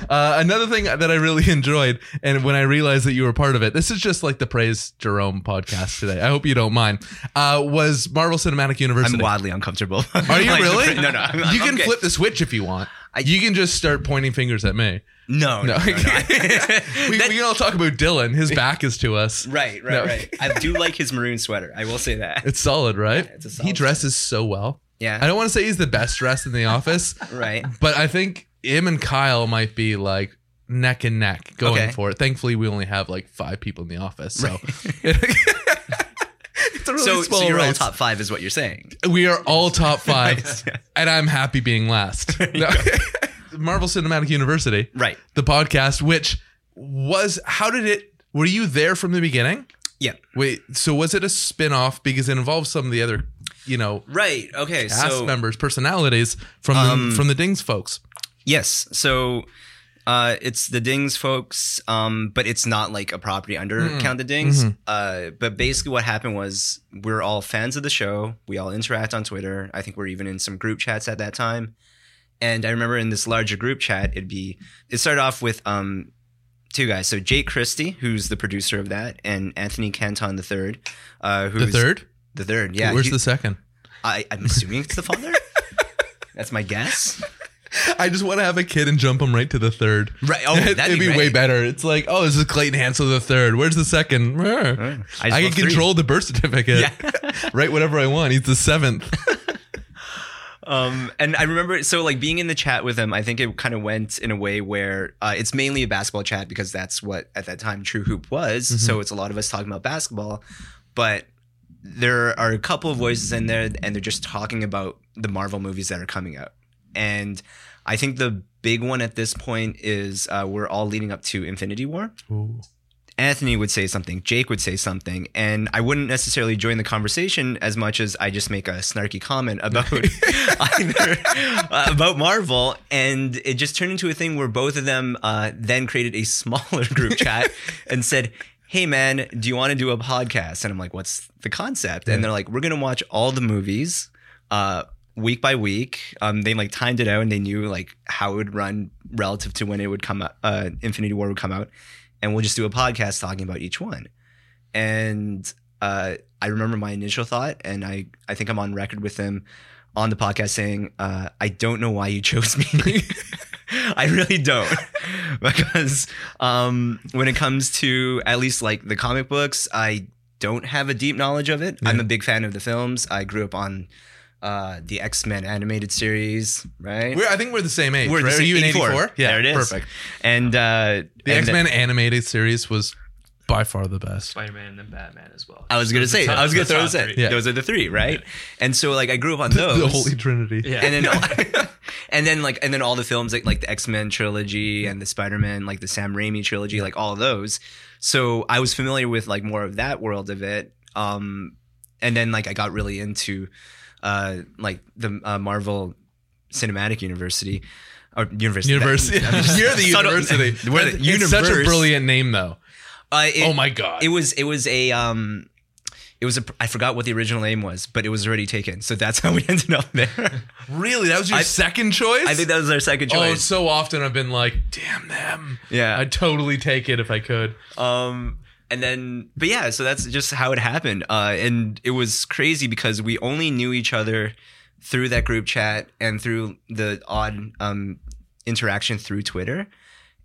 Uh, another thing that I really <laughs> enjoyed, and when I realized that you were part of it, this is just like the Praise Jerome podcast today. I hope you don't mind. Uh, was Marvel Cinematic Universe? I'm wildly uncomfortable. Are you <laughs> Like, really? <laughs> No, no. I'm- you can okay. flip the switch if you want. I- you can just start pointing fingers at me. No, No, no, no. no. we, That- we can all talk about Dylan. His back is to us. right, right, right. I do like his maroon sweater. I will say that. It's solid, right? Yeah, it's a he solid dresses so well. Yeah. I don't want to say he's the best dressed in the office, right. but I think him and Kyle might be like neck and neck going Okay. for it. Thankfully, we only have like five people in the office, so <laughs> it's a really So, small so you're all top five, is what you're saying. We are all top <laughs> five, Nice. and I'm happy being last. <laughs> Marvel Cinematic University, Right. the podcast, which was how did it? Were you there from the beginning? Yeah. Wait, so was it a spin-off because it involves some of the other, you know, Right. Okay. cast so members, personalities from Um, the from the Dings folks? Yes. So uh, it's the Dings folks, um, but it's not like a property under Mm-mm. Count the Dings. Mhm. Uh, but basically, what happened was we're all fans of the show. We all interact on Twitter. I think we're even in some group chats at that time. And I remember in this larger group chat, it'd be it started off with um, two guys. So Jake Christie, who's the producer of that, and Anthony Canton the third. Uh, The who's third? The third. Yeah. Where's he- the second? I, I'm assuming it's the father. <laughs> That's my guess. I just want to have a kid and jump him right to the third. Right. Oh, <laughs> It'd that'd be, be, way better. It's like, oh, this is Clayton Hansel the third. Where's the second? Uh, I, can love three. control the birth certificate. Yeah. <laughs> Write whatever I want. He's the seventh. <laughs> Um, and I remember so like being in the chat with him. I think it kind of went in a way where uh, it's mainly a basketball chat because that's what at that time TrueHoop was. Mm-hmm. So it's a lot of us talking about basketball, but there are a couple of voices in there, and they're just talking about the Marvel movies that are coming out. And I think the big one at this point is uh, we're all leading up to Infinity War. Ooh. Anthony would say something, Jake would say something, and I wouldn't necessarily join the conversation as much as I just make a snarky comment <laughs> about either uh, about Marvel, and it just turned into a thing where both of them uh, then created a <laughs> smaller group chat <laughs> and said. Hey man, do you want to do a podcast? And I'm like, what's the concept? And they're like, we're gonna watch all the movies, uh, week by week. Um, they like timed it out and they knew like how it would run relative to when it would come out, uh, Infinity War would come out and we'll just do a podcast talking about each one. And uh, I remember my initial thought, and I, I think I'm on record with them on the podcast saying, uh, I don't know why you chose me. <laughs> I really don't. <laughs> because um, when it comes to at least like the comic books, I don't have a deep knowledge of it. I'm a big fan of the films. I grew up on uh, the X Men animated series, right? We're, I think we're the same age. We're the right? Are you in 84. 84? Yeah, There it is. Perfect. And uh, The X Men animated series was by far the best. Spider Man and then Batman as well. I was gonna say, top- I was gonna throw top those in. Yeah. Those are the three, right? And so, like, I grew up on those. the Holy Trinity. Yeah. and then, <laughs> <laughs> and then, like, and then all the films, like, like the X Men trilogy and the Spider Man, like the Sam Raimi trilogy, like all of those. So I was familiar with like more of that world of it. Um, and then like I got really into, uh, like the uh, Marvel Cinematic University. Or university. University. <laughs> I'm You're the <laughs> university. <laughs> We're the it's such a brilliant name, though. Uh, it- oh my god. it was it was a um it was a I forgot what the original name was, but it was already taken. So that's how we ended up there. really? That was your I- second choice? I think that was our second choice. Oh, choice. so often I've been like, damn them. yeah. I'd totally take it if I could. Um and then but yeah, so that's just how it happened. Uh and it was crazy because we only knew each other through that group chat and through the odd um interaction through Twitter.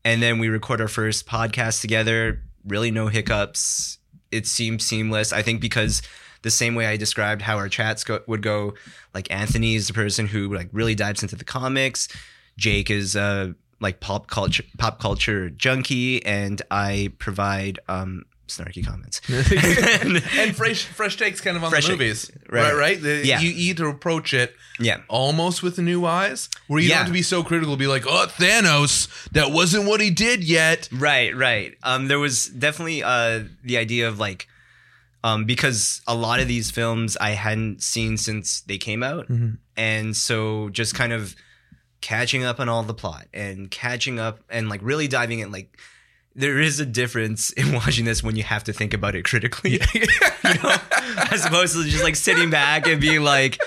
And then we record our first podcast together, really no hiccups. It seemed seamless. I think because the same way I described how our chats go, would go, like Anthony is the person who like really dives into the comics. Jake is uh like pop culture pop culture junkie, and I provide um snarky comments. and, <laughs> And fresh fresh takes kind of on Fresh the take. movies. Right. Right, right? The- Yeah. You either approach it yeah, almost with new eyes, where you Yeah. don't have to be so critical, be like, oh, Thanos, that wasn't what he did yet. Right, right. Um, there was definitely uh, the idea of like, um, because a lot of these films I hadn't seen since they came out, Mhm. and so just kind of catching up on all the plot and catching up and like really diving in. Like, there is a difference <laughs> in watching this when you have to think about it critically, <laughs> you know, as opposed to just like sitting back and being like.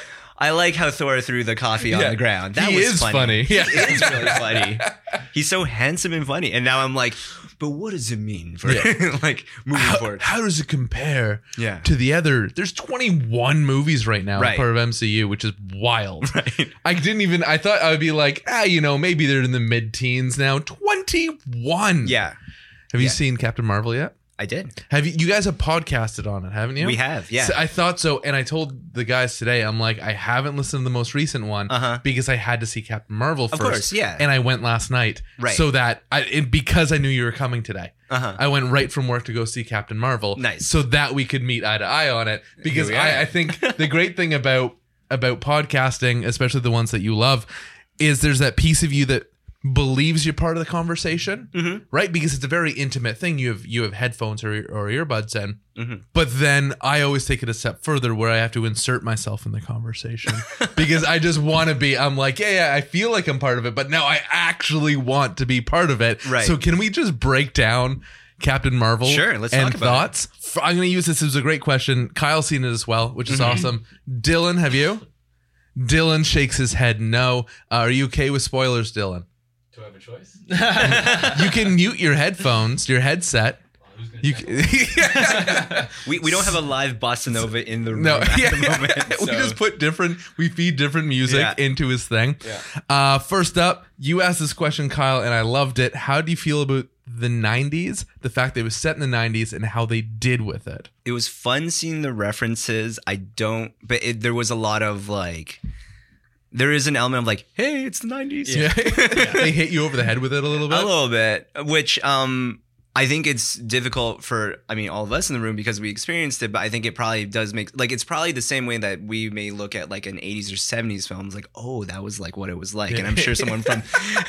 I like how Thor threw the coffee on Yeah. the ground. That he was is funny. funny. Yeah. It is really funny. He's so handsome and funny. And now I'm like, but what does it mean for <laughs> like moving How, forward? how does it compare Yeah. to the other? There's 21 movies right now, Right. part of MCU, which is wild. Right. I didn't even. I thought I would be like, ah, you know, maybe they're in the mid-teens now. 21. Yeah, Have you Yeah. seen Captain Marvel yet? I did. Have you? You guys have podcasted on it, haven't you? We have. Yeah. So I thought so, and I told the guys today. I'm like, I haven't listened to the most recent one Uh-huh. because I had to see Captain Marvel Of first. course, yeah. And I went last night, Right. So that I and because I knew you were coming today, Uh huh. I went right from work to go see Captain Marvel. Nice. So that we could meet eye to eye on it. Because Here we are. I, I think <laughs> the great thing about about podcasting, especially the ones that you love, is there's that piece of you that believes you're part of the conversation, Mhm. right? Because it's a very intimate thing. You have you have headphones or, or earbuds in, Mhm. but then I always take it a step further where I have to insert myself in the conversation <laughs> because I just want to be. I'm like, yeah, yeah, I feel like I'm part of it, but now I actually want to be part of it. Right. So can we just break down? Captain Marvel. Sure, let's and talk about it. thoughts. F- I'm going to use this as a great question. Kyle's seen it as well, which is Mm-hmm. awesome. Dylan, have you? Dylan shakes his head no. Uh, are you okay with spoilers, Dylan? Do I have a choice? <laughs> You can mute your headphones, your headset. Well, who's gonna You tackle can, <laughs> We, we don't have a live bossa nova in the room no, at yeah, the moment. <laughs> we so- just put different. We feed different music Yeah. into his thing. Yeah. Uh, first up, you asked this question, Kyle, and I loved it. How do you feel about the '90s? The fact that it was set in the '90s and how they did with it. it was fun seeing the references. I don't, but it, there was a lot of like, there is an element of like, hey, it's the 90s. Yeah. <laughs> <laughs> they hit you over the head with it a little bit. a little bit which um I think it's difficult for I mean all of us in the room because we experienced it, but I think it probably does make like it's probably the same way that we may look at like an 80s or 70s film it's like oh that was like what it was like and I'm sure someone from <laughs>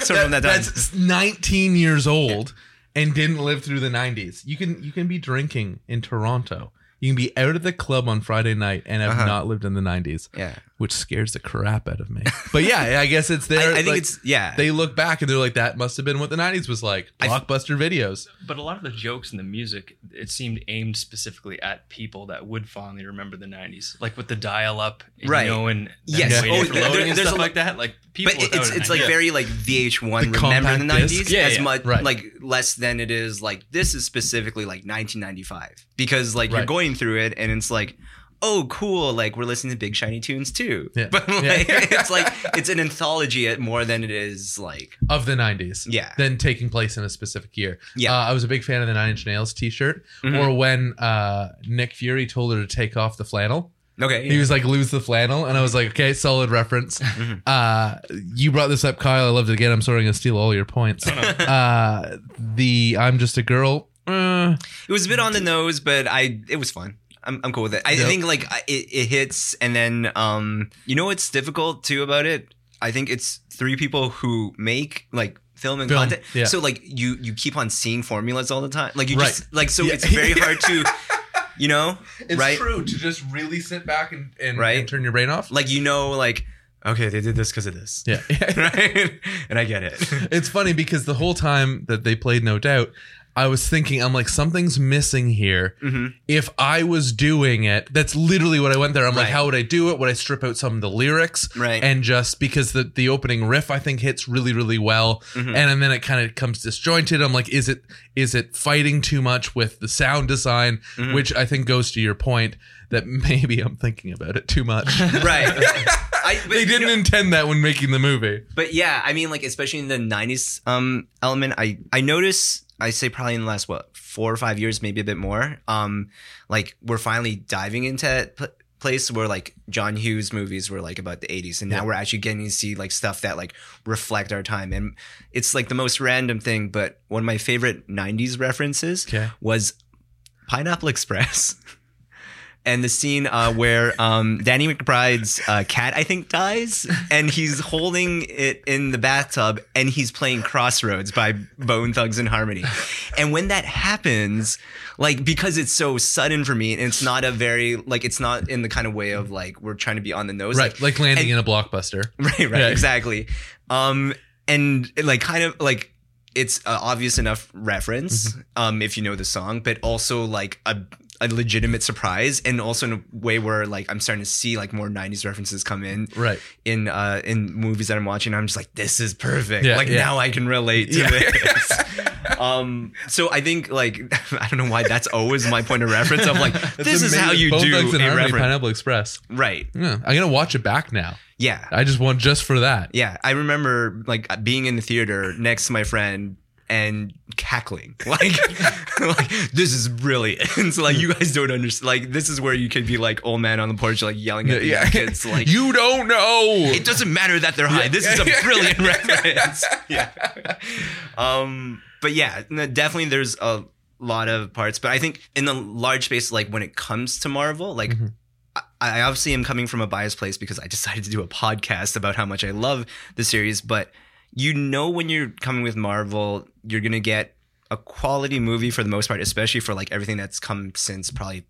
someone from that time That's 19 years old and didn't live through the 90s. You can you can be drinking in Toronto. You can be out at the club on Friday night and have Uh-huh. not lived in the 90s, yeah which scares the crap out of me. But yeah, I guess it's <laughs> there. I think like, it's yeah they look back and they're like, that must have been what the 90s was like. I- Blockbuster videos. But a lot of the jokes and the music, it seemed aimed specifically at people that would fondly remember the '90s, like with the dial-up, and, Right. You know, and Yes. Oh, for there- there's stuff a- like that. Like people, but it's it's like very like VH1 The remember the 90s disc? Yeah, as yeah. much Right. like less than it is like this is specifically like 1995 because like you're going through it and it's like oh cool like we're listening to big shiny tunes too Yeah. <laughs> but like, Yeah. it's like it's an anthology at more than it is like Of the 90s. Yeah. Then taking place in a specific year. Yeah. Uh, I was a big fan of the Nine Inch Nails t shirt. Mhm. Or when uh, Nick Fury told her to take off the flannel. okay He was like, lose the flannel. And I was like, okay, solid reference. <laughs> Mhm. Uh, you brought this up, Kyle. I loved it again. I'm sorry I'm going to steal all your points. <laughs> uh, the I'm just a girl. Uh, it was a bit on the nose but I it was fun I'm, I'm cool with it. I Yep. think like it, it hits, and then um, you know what's difficult too about it? I think it's three people who make like film and Film, content. yeah. So like you you keep on seeing formulas all the time. Like you Right. just like so Yeah. it's very <laughs> hard to, you know, it's right? true to just really sit back and, and, Right. and turn your brain off. Like you know, like okay, they did this because of this. Yeah. <laughs> right. and I get it. it's funny because the whole time that they played No Doubt, I was thinking, I'm like, something's missing here. hmm If I was doing it, that's literally what I went there. I'm like, how would I do it? Would I strip out some of the lyrics? Right. And just because the, the opening riff I think hits really, really well. Mhm. And, and then it kind of comes disjointed. I'm like, is it is it fighting too much with the sound design? Mhm. Which I think goes to your point that <laughs> maybe I'm thinking about it too much. <laughs> right. I, <laughs> but, they didn't know- intend that when making the movie. But yeah, I mean, like especially in the '90s um, element, I I notice. I say probably in the last what four or five years, maybe a bit more. Um, like we're finally diving into that pl- place where like John Hughes movies were like about the '80s, and now Yeah. we're actually getting to see like stuff that like reflect our time. And it's like the most random thing, but one of my favorite '90s references Okay. was Pineapple Express. <laughs> And the scene uh, where um, Danny McBride's uh, cat, I think, dies, and he's holding it in the bathtub, and he's playing Crossroads by Bone Thugs-n-Harmony. And when that happens, like because it's so sudden for me, and it's not a very like it's not in the kind of way of like we're trying to be on the nose, Right. like Like landing and- in a blockbuster. <laughs> right right Yeah. exactly um and like kind of like it's a obvious enough reference Mm-hmm. um if you know the song but also like a a legitimate surprise and also in a way where like I'm starting to see like more 90s references come in Right. in uh in movies that I'm watching I'm just like this is perfect Yeah, like yeah. now I can relate to Yeah. this <laughs> um so I think like <laughs> I don't know why that's always my point of reference of like this is how you do a Harmony, reference Pineapple Express. right Yeah, I'm gonna watch it back now. yeah I just want just for that. Yeah, I remember like being in the theater next to my friend and cackling <laughs> like, like this is brilliant. And so like you guys don't understand. Like this is where you could be like old man on the porch like yelling at the Yeah. kids like <laughs> you don't know. it doesn't matter that they're high. This is a brilliant reference. <laughs> Yeah. Um. But yeah, definitely there's a lot of parts. But I think in the large space, like when it comes to Marvel, like Mhm. I, I obviously am coming from a biased place because I decided to do a podcast about how much I love the series. But you know, when you're coming with Marvel, you're gonna get a quality movie for the most part, especially for like everything that's come since probably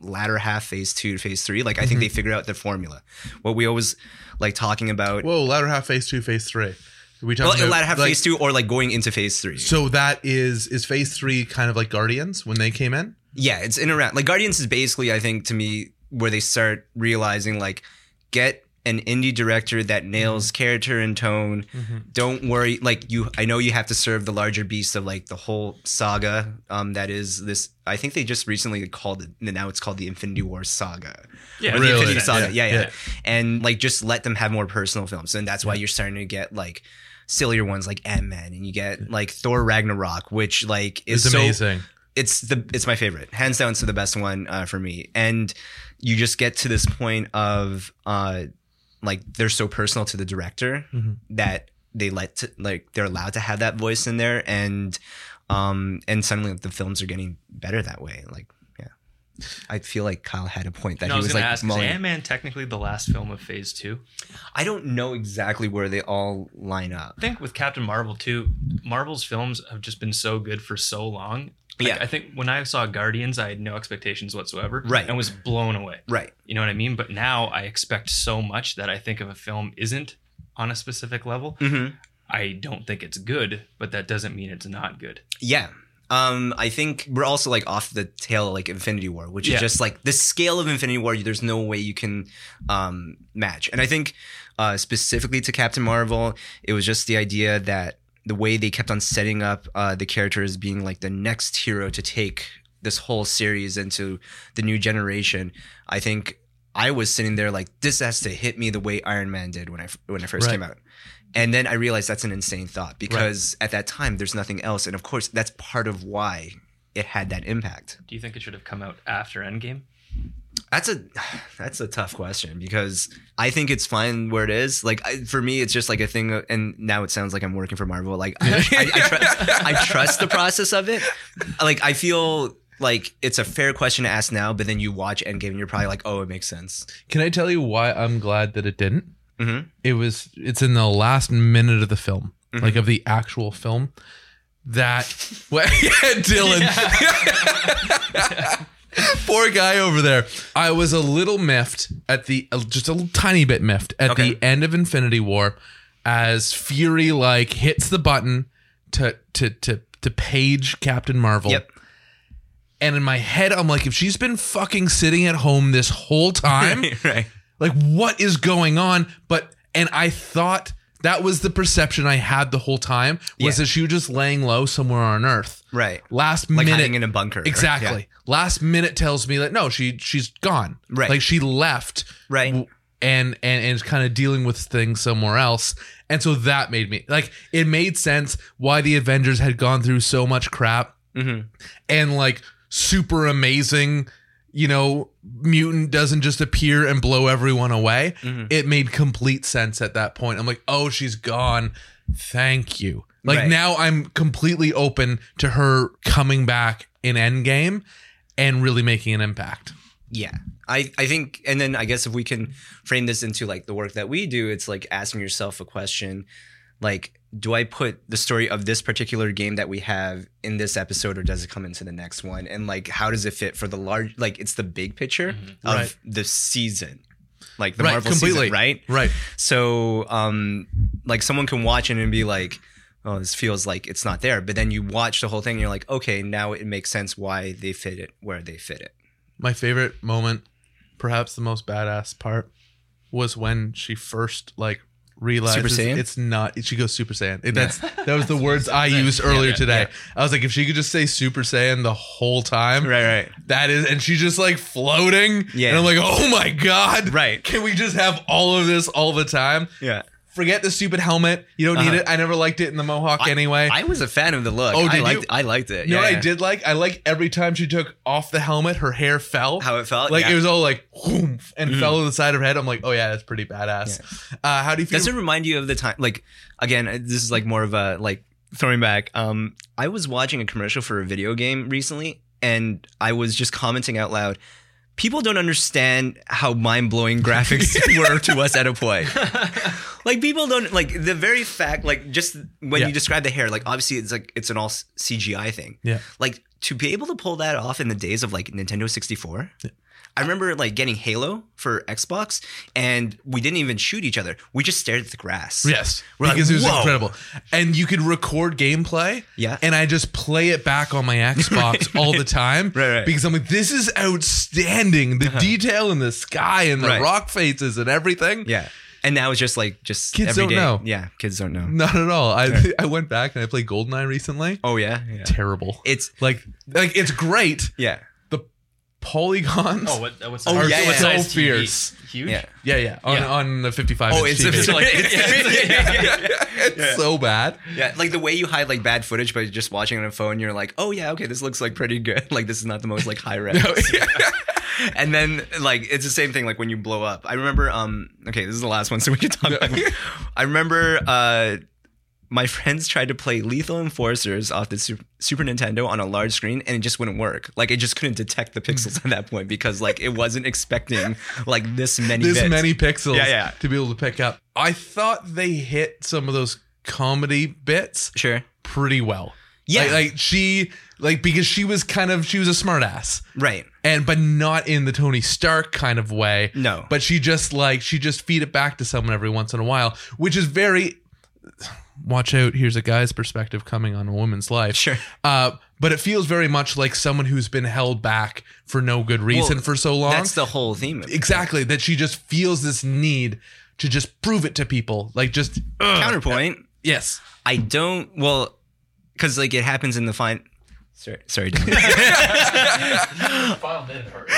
latter half phase two to phase three. Like I think Mhm. they figured out the formula. What we always like talking about Whoa, latter half phase two, phase three. Are we well, talking about latter half like- phase two or like going into phase three. So that is is phase three kind of like Guardians when they came in? Yeah, it's in around like Guardians is basically I think to me where they start realizing like get an indie director that nails character and tone. Don't worry, like you. I know you have to serve the larger beast of like the whole saga. Um, that is this. I think they just recently called it. Now it's called the Infinity War saga. Yeah, Or the Really? Infinity Saga. Yeah, Yeah, yeah, yeah. And like just let them have more personal films, and that's why you're starting to get like sillier ones like Ant Man, and you get like Thor Ragnarok, which like is It's so amazing. it's the it's my favorite hands down it's the best one uh, for me and you just get to this point of uh like they're so personal to the director Mhm. that they let to, like they're allowed to have that voice in there and um, and suddenly like, the films are getting better that way. Like, yeah, I feel like Kyle had a point that No, I he was, was gonna like, ask, is mulling- Ant Man technically the last film of Phase Two? I don't know exactly where they all line up. I think with Captain Marvel too, Marvel's films have just been so good for so long. Like, Yeah. I think when I saw Guardians, I had no expectations whatsoever, Right. and was blown away. Right. You know what I mean? But now I expect so much that I think if a film isn't on a specific level, Mm-hmm. I don't think it's good, but that doesn't mean it's not good. Yeah. Um, I think we're also like off the tail of like Infinity War, which Yeah. is just like the scale of Infinity War. There's no way you can um, match. And I think uh, specifically to Captain Marvel, it was just the idea that the way they kept on setting up uh, the character as being like the next hero to take this whole series into the new generation. I think I was sitting there like this has to hit me the way Iron Man did when I when I first Right. came out. And then I realized that's an insane thought because at that time there's nothing else, and of course that's part of why it had that impact. Do you think it should have come out after Endgame? That's a <sighs> that's a tough question because I think it's fine where it is. Like I, for me, it's just like a thing. And now it sounds like I'm working for Marvel. Like I, <laughs> I, I, trust, I trust the process of it. Like I feel like it's a fair question to ask now, but then you watch Endgame and you're probably like, oh, it makes sense. Can I tell you why I'm glad that it didn't? Mhm. It was. It's in the last minute of the film, Mhm. like of the actual film. That <laughs> <laughs> yeah, Dylan. <laughs> Poor guy over there. I was a little miffed at the, just a little tiny bit miffed at Okay. the end of Infinity War, as Fury like hits the button to to to to page Captain Marvel. Yep. And in my head, I'm like, if she's been fucking sitting at home this whole time, <laughs> right. like what is going on but and i thought that was the perception i had the whole time was Yeah. that she was just laying low somewhere on earth Right. last Like minute hiding in a bunker. exactly last minute tells me that no she she's gone Right. like she left Right. w- and and and is kind of dealing with things somewhere else and so that made me like it made sense why the avengers had gone through so much crap. Mhm. and like super amazing you know mutant doesn't just appear and blow everyone away Mhm. it made complete sense at that point i'm like oh she's gone thank you like Right. now i'm completely open to her coming back in endgame and really making an impact Yeah. I, I think, and then I guess if we can frame this into like the work that we do, it's like asking yourself a question like, do I put the story of this particular game that we have in this episode or does it come into the next one? And like, how does it fit for the large, like, it's the big picture Mhm. of Right. the season, like the Right, Marvel completely. season, right? right So, um, like someone can watch it and be like, oh, this feels like it's not there. But then you watch the whole thing and you're like, okay, now it makes sense why they fit it where they fit it. my favorite moment perhaps the most badass part was when she first like realizes Saiyan? it's not she goes super saiyan It- that's that was the <laughs> words i used earlier yeah, today i was like if she could just say super saiyan the whole time Right, right. that is and she's just like floating Yeah. and i'm like oh my god Right. can we just have all of this all the time Yeah. Forget the stupid helmet you don't need Uh-huh. it i never liked it in the mohawk anyway I was a fan of the look. Oh, did I liked, you? I liked it. you know yeah, what yeah. I did like? I like every time she took off the helmet, her hair fell. How it felt. like yeah. it was all like whoom, and Mhm. fell to the side of her head. I'm like, oh yeah, that's pretty badass. Uh, how do you feel? Does it remind you of the time? Like again, uh, this is like more of a like throwing back. Um, I was watching a commercial for a video game recently, and I was just commenting out loud. People don't understand how mind blowing graphics <laughs> were to us at a point. Like people don't like the very fact, like just when Yeah. you describe the hair, like obviously it's like it's an all CGI thing. Yeah. Like to be able to pull that off in the days of like Nintendo 64. I remember like getting Halo for Xbox and we didn't even shoot each other. We just stared at the grass. Yes, We're like, because it was "Whoa." incredible, and you could record gameplay. Yeah. and I just play it back on my <laughs> Xbox all the time. Right, right. Because I'm like, this is outstanding. The uh-huh. detail in the sky and the Right. rock faces and everything. Yeah. And now it's just like just Kids don't day- know. Yeah, kids don't know. Not at all. I <laughs> I went back and I played Goldeneye recently. Oh yeah. yeah. Terrible. It's Like like it's great. yeah. The polygons. Oh, what? What's Oh, that? yeah, what yeah. size So TV? fierce. Huge. Yeah. Yeah, yeah. On Yeah. on the 55. Oh, inch it's, TV. it's like <laughs> it's Yeah. <laughs> so bad. Yeah, like the way you hide like bad footage by just watching on a phone, you're like, oh yeah, okay, this looks like pretty good. <laughs> Like this is not the most like high res. and then like it's the same thing like when you blow up. I remember um okay, this is the last one, so we can talk about I remember uh my <laughs> friends tried to play Lethal Enforcers off the Super Nintendo on a large screen, and it just wouldn't work. Like it just couldn't detect the pixels mm. <laughs> at that point because like it wasn't expecting like this many this bits. many pixels Yeah, yeah. to be able to pick up. I thought they hit some of those comedy bits Sure. pretty well. Yeah. Like, like she like because she was kind of she was a smartass. Right. And but not in the Tony Stark kind of way. No. But she just like she just feed it back to someone every once in a while, which is very watch out, here's a guy's perspective coming on a woman's life. Sure. Uh but it feels very much like someone who's been held back for no good reason Well, for so long. That's the whole theme. of it. exactly that she just feels this need to just prove it to people like just ugh. Counterpoint. yes I don't. Well, because like it happens in the fine. Sorry, sorry. Dan. Final minute part.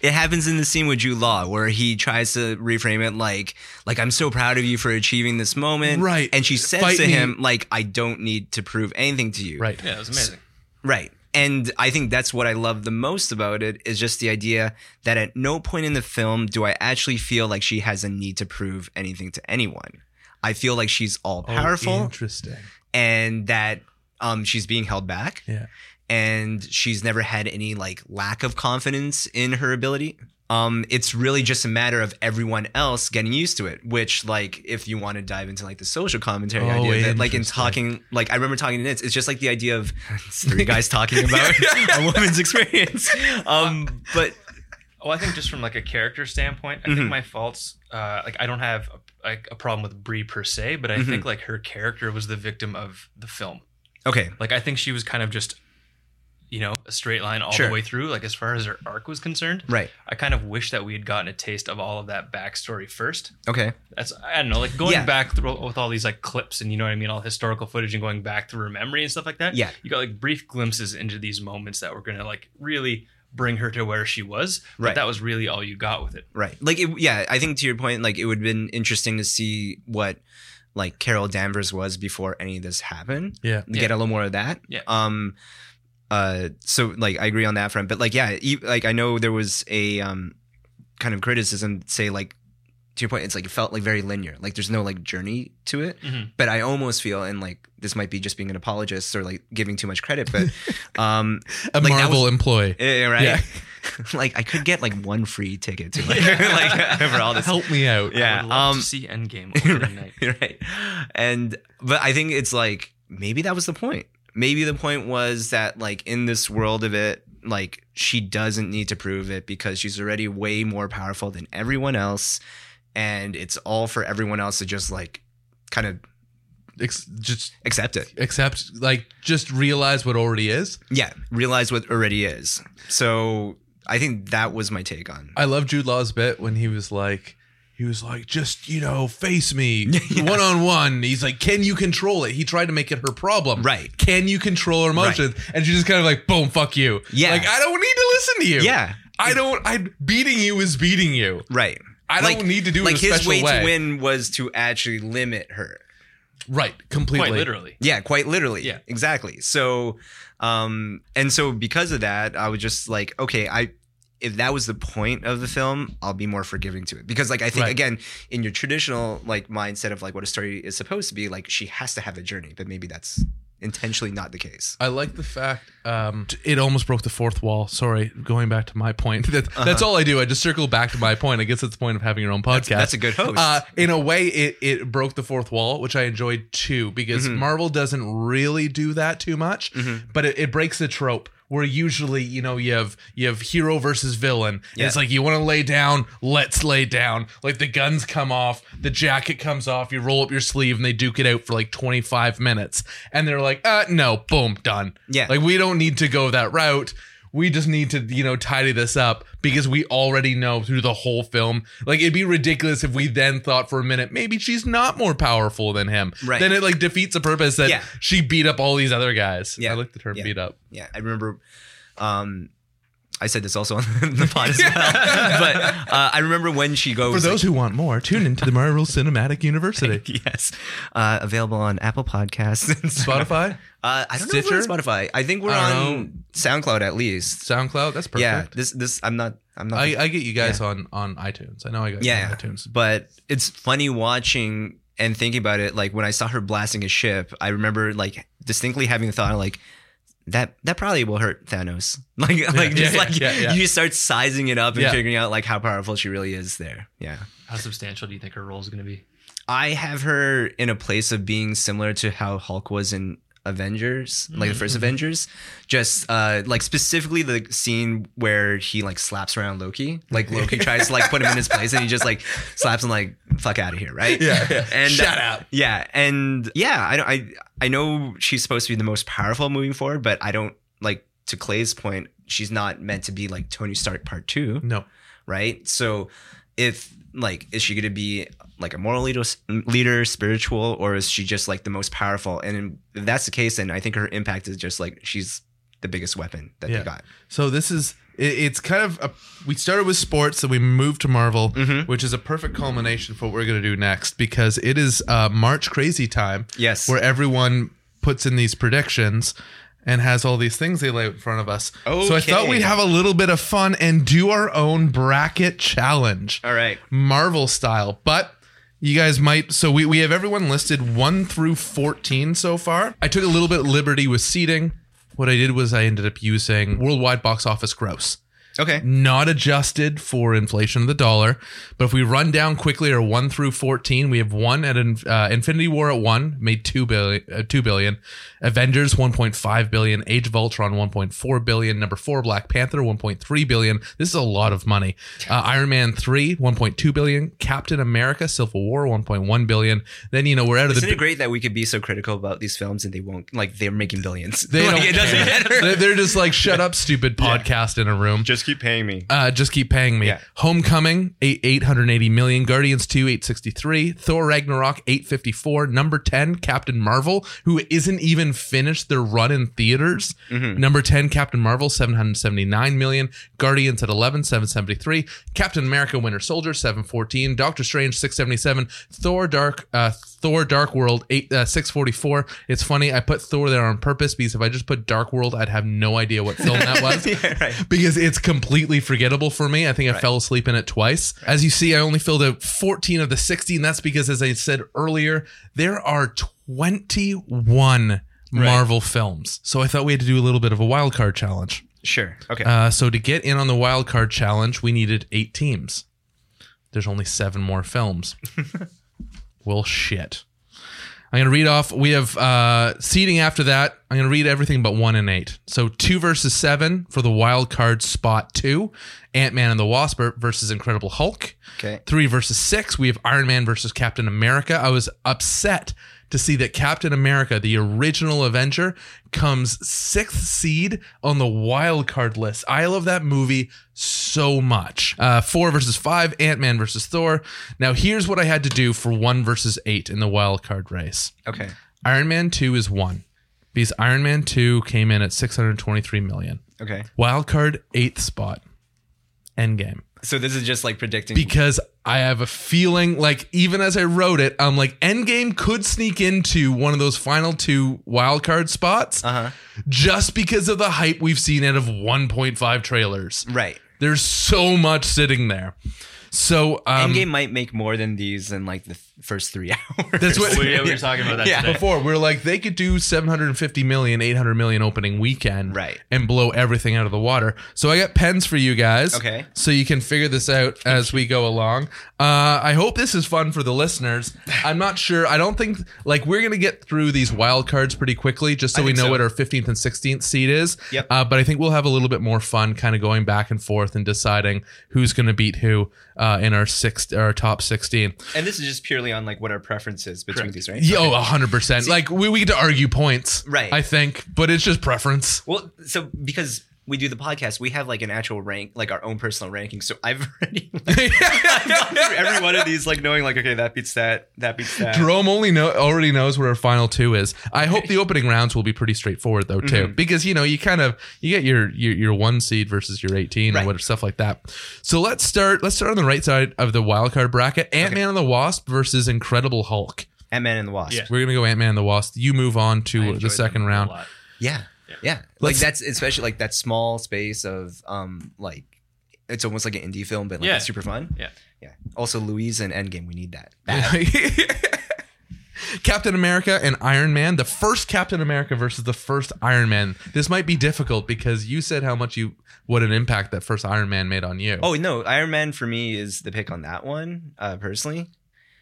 it happens in the scene with Jude Law where he tries to reframe it like, like I'm so proud of you for achieving this moment, Right. And she says Fight to me. him like, I don't need to prove anything to you, right Yeah, it was amazing. Right. And I think that's what I love the most about it is just the idea that at no point in the film do I actually feel like she has a need to prove anything to anyone. I feel like she's all Oh, powerful interesting and that um, she's being held back yeah and she's never had any like lack of confidence in her ability. Um, it's really just a matter of everyone else getting used to it. Which, like, if you want to dive into like the social commentary Oh, idea, that like in talking, like I remember talking to Nitz, it's just like the idea of <laughs> three guys talking <laughs> about a woman's experience. <laughs> Um, but Well, I think just from like a character standpoint, I Mhm. think my faults, uh, like I don't have a, like a problem with Brie per se, but I Mhm. think like her character was the victim of the film. Okay, Like I think she was kind of just, you know, a straight line all Sure. the way through. Like as far as her arc was concerned, right, I kind of wish that we had gotten a taste of all of that backstory first. okay, That's I don't know, like going Yeah. back through with all these like clips and you know what I mean, all historical footage and going back through her memory and stuff like that. Yeah. you got like brief glimpses into these moments that were gonna like really bring her to where she was. But Right. that was really all you got with it. right. Like, it, yeah, I think to your point, like it would have been interesting to see what like Carol Danvers was before any of this happened. yeah get a little more of that. Yeah. Um. Uh. So like I agree on that front, but like yeah, e- like I know there was a um kind of criticism say like to your point, it's like it felt like very linear. Like there's no like journey to it. Mhm. But I almost feel and like this might be just being an apologist or like giving too much credit, but <laughs> um a like, marvel was- employee eh, right. Yeah. <laughs> like I could get like one free ticket to like, <laughs> like for all this help me out Yeah. I would love um, to see Endgame opening night. right, right. And but I think it's like maybe that was the point. Maybe the point was that like in this world of it, like she doesn't need to prove it because she's already way more powerful than everyone else, and it's all for everyone else to just like kind of Ex- just accept it. accept like just realize what already is Yeah, realize what already is. So I think that was my take on. i love jude law's bit when he was like he was like just you know face me one on one he's like can you control it he tried to make it her problem Right. can you control her emotions and she just kind of like boom fuck you Yeah. like i don't need to listen to you Yeah, i don't i beating you is beating you right. I Like- don't need to do it like in a his special way, way, to win was to actually limit her. right completely Quite literally. Yeah, quite literally. Yeah. exactly. So, um, and so because of that, I was just like, okay, I if that was the point of the film, I'll be more forgiving to it because, like, I think Right. again, in your traditional like mindset of like what a story is supposed to be, like she has to have a journey, but maybe that's intentionally not the case. I like the fact um, it almost broke the fourth wall. Sorry, going back to my point. <laughs> That, That's all I do. I just circle back to my point. I guess that's the point of having your own podcast. That's a good host. Uh, in a way, it, it broke the fourth wall, which I enjoyed too, because Mhm. Marvel doesn't really do that too much, Mhm. but it, it breaks the trope where usually you know you have you have hero versus villain. Yeah. It's like you want to lay down, let's lay down. Like the guns come off, the jacket comes off, you roll up your sleeve, and they duke it out for like twenty five minutes, and they're like, uh, no, boom, done. Yeah. like we don't need to go that route. We just need to, you know, tidy this up because we already know through the whole film. Like it'd be ridiculous if we then thought for a minute maybe she's not more powerful than him. Right. Then it like defeats the purpose that Yeah. she beat up all these other guys. Yeah. I like the term Yeah. beat up. yeah, I remember. Um, I said this also on <laughs> the pod as well, <laughs> but uh, I remember when she goes. For those who want more, tune into the Marvel Cinematic University. <laughs> yes, uh, available on Apple Podcasts, and Spotify, Uh, I don't know Stitcher? if we're on Spotify. I think we're I on don't SoundCloud at least. SoundCloud. That's perfect. Yeah, this this I'm not I'm not. I, I get you guys on on iTunes. I know I got Yeah. you on iTunes. but it's funny watching and thinking about it, like when I saw her blasting a ship, I remember like distinctly having the thought like that that probably will hurt Thanos. <laughs> Like like just yeah, like yeah, yeah. you start sizing it up and Yeah. figuring out like how powerful she really is there. Yeah. How substantial do you think her role is going to be? I have her in a place of being similar to how Hulk was in Avengers, like the 1st Avengers. Just uh like specifically the scene where he like slaps around Loki. Like <laughs> Loki tries to like put him in his place and he just like slaps him like fuck out of here, right? Yeah, yeah. And Shut up. Yeah, and yeah, I don't I I know she's supposed to be the most powerful moving forward, but I don't like to Clay's point, she's not meant to be like Tony Stark part 2 No. right? So if like is she going to be like a moral leader, leader, spiritual, or is she just like the most powerful? And if that's the case, then I think her impact is just like she's the biggest weapon that Yeah. they got. So this is it, it's kind of a, we started with sports and we moved to Marvel, Mhm. which is a perfect culmination for what we're going to do next because it is uh, March crazy time Yes. where everyone puts in these predictions and has all these things they lay in front of us. So I thought we'd have a little bit of fun and do our own bracket challenge. All right. Marvel style. But you guys might so we, we have everyone listed 1 through 14 so far. I took a little bit of liberty with seeding. What I did was I ended up using worldwide box office gross. Okay. Not adjusted for inflation of the dollar, but if we run down quickly our one through fourteen, we have one at uh, Infinity War at one made two billion, uh, two billion, Avengers one point five billion, Age of Ultron one point four billion, number four Black Panther one point three billion. This is a lot of money. Uh, Iron Man three one point two billion, Captain America Civil War one point one billion. Then you know we're out of Isn't the it great that we could be so critical about these films and they won't like they're making billions? they <laughs> Like, don't it care. matter. They're- They're just like shut up, stupid podcast in a room. Just keep paying me. Uh, just keep paying me. Yeah. Homecoming, eight eight hundred eighty million. Guardians two eight sixty three. Thor Ragnarok eight fifty four. Number ten, Captain Marvel, who isn't even finished their run in theaters. Number ten, Captain Marvel seven hundred seventy nine million. Guardians at eleven seven seventy three. Captain America Winter Soldier seven fourteen. Doctor Strange six seventy seven. Thor Dark uh, Thor Dark World eight uh, six forty four. It's funny I put Thor there on purpose because if I just put Dark World, I'd have no idea what film that <laughs> was yeah, right. because it's completely forgettable for me. I think I fell asleep in it twice. As you see, I only filled out 14 of the 16. that's because, as I said earlier, there are 21 Marvel films. So I thought we had to do a little bit of a wild card challenge. Sure. Okay. Uh, so to get in on the wild card challenge, we needed eight teams. There's only seven more films. <laughs> well, shit. I'm going to read off. We have uh, seeding after that. I'm going to read everything but one and eight. So two versus seven for the wild card spot two. Ant Man and the Wasp versus Incredible Hulk. Okay. Three versus six. We have Iron Man versus Captain America. I was upset to see that Captain America, the original Avenger, comes sixth seed on the wild card list. I love that movie so much. Uh, four versus five, Ant Man versus Thor. Now, here's what I had to do for one versus eight in the wild card race. Okay. Iron Man 2 is one because Iron Man 2 came in at 623 million. Okay. Wild card, eighth spot, Endgame So this is just like predicting. because I have a feeling like even as I wrote it, I'm like Endgame could sneak into one of those final two wildcard spots uh huh. just because of the hype we've seen out of 1.5 trailers. Right. There's so much sitting there. So um, Endgame might make more than these in like the th- first three <laughs> hours. That's what- <laughs> We, <laughs> yeah, we were talking about that Yeah. today. before we are like they could do 750 million 800 million opening weekend Right. and blow everything out of the water so i got pens for you guys Okay. so you can figure this out as we go along uh, i hope this is fun for the listeners i'm not sure i don't think like we're gonna get through these wild cards pretty quickly just so I we know so. what our 15th and 16th seed is Yep. uh, but i think we'll have a little bit more fun kind of going back and forth and deciding who's gonna beat who uh, in our six our top 16 And this is just purely on like what our preference is between these, right? yeah, oh, hundred percent. Like we, we get to argue points, Right. I think, but it's just preference. Well, so because we do the podcast, we have like an actual rank, like our own personal ranking. So I've <laughs> already <laughs> <laughs> I've gone through every one of these, like knowing like okay, that beats that, that beats that. Jerome only know already knows what our final two is. I hope the opening rounds will be pretty straightforward though too, Mm-hmm. because you know you kind of you get your your, your one seed versus your eighteen Right. and whatever stuff like that. So let's start. Let's start on the right side of the wild card bracket. Ant Man and the Wasp versus Incredible Hulk. Ant Man and the Wasp. Yeah. We're gonna go Ant Man and the Wasp. You move on to the second round. Yeah. Yeah. Like Let's- that's especially like that small space of um like it's almost like an indie film, but like Yeah. it's super fun. Yeah. Yeah. Also Luis and Endgame, we need that. <laughs> Bad. Captain America and Iron Man. The first Captain America versus the first Iron Man. This might be difficult because you said how much you what an impact that first Iron Man made on you. Oh no, Iron Man for me is the pick on that one, uh, personally.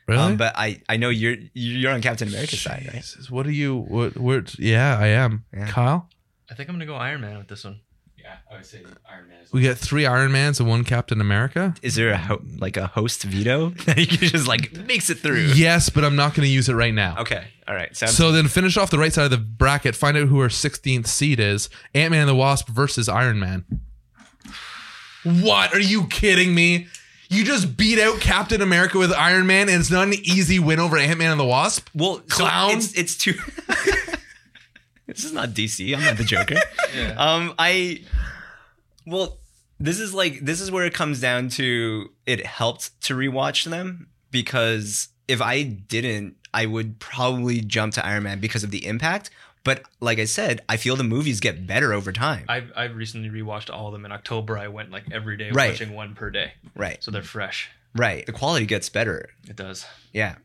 really? Um, but I, I know you're you're on Captain America's side, right? Jesus, what are you? What? What? Yeah, I am. Yeah. Kyle, I think I'm gonna go Iron Man with this one. Yeah, I would say Iron Man. Is we got three Iron Mans and one Captain America. Is there a ho- like a host veto that you can just like makes it through? Yes, but I'm not going to use it right now. Okay. All right. Sounds So then finish off the right side of the bracket. Find out who our 16th seed is. Ant Man and the Wasp versus Iron Man. What? Are you kidding me? You just beat out Captain America with Iron Man, and it's not an easy win over Ant Man and the Wasp. well, so Clown? it's it's too. <laughs> this is not DC. I'm not the Joker. <laughs> Um, I. Well, this is like this is where it comes down to. It helped to rewatch them because if I didn't, I would probably jump to Iron Man because of the impact. But like I said, I feel the movies get better over time. I've I've recently rewatched all of them in October. I went like every day Right. watching one per day, right. so they're fresh. Right. The quality gets better. It does. Yeah.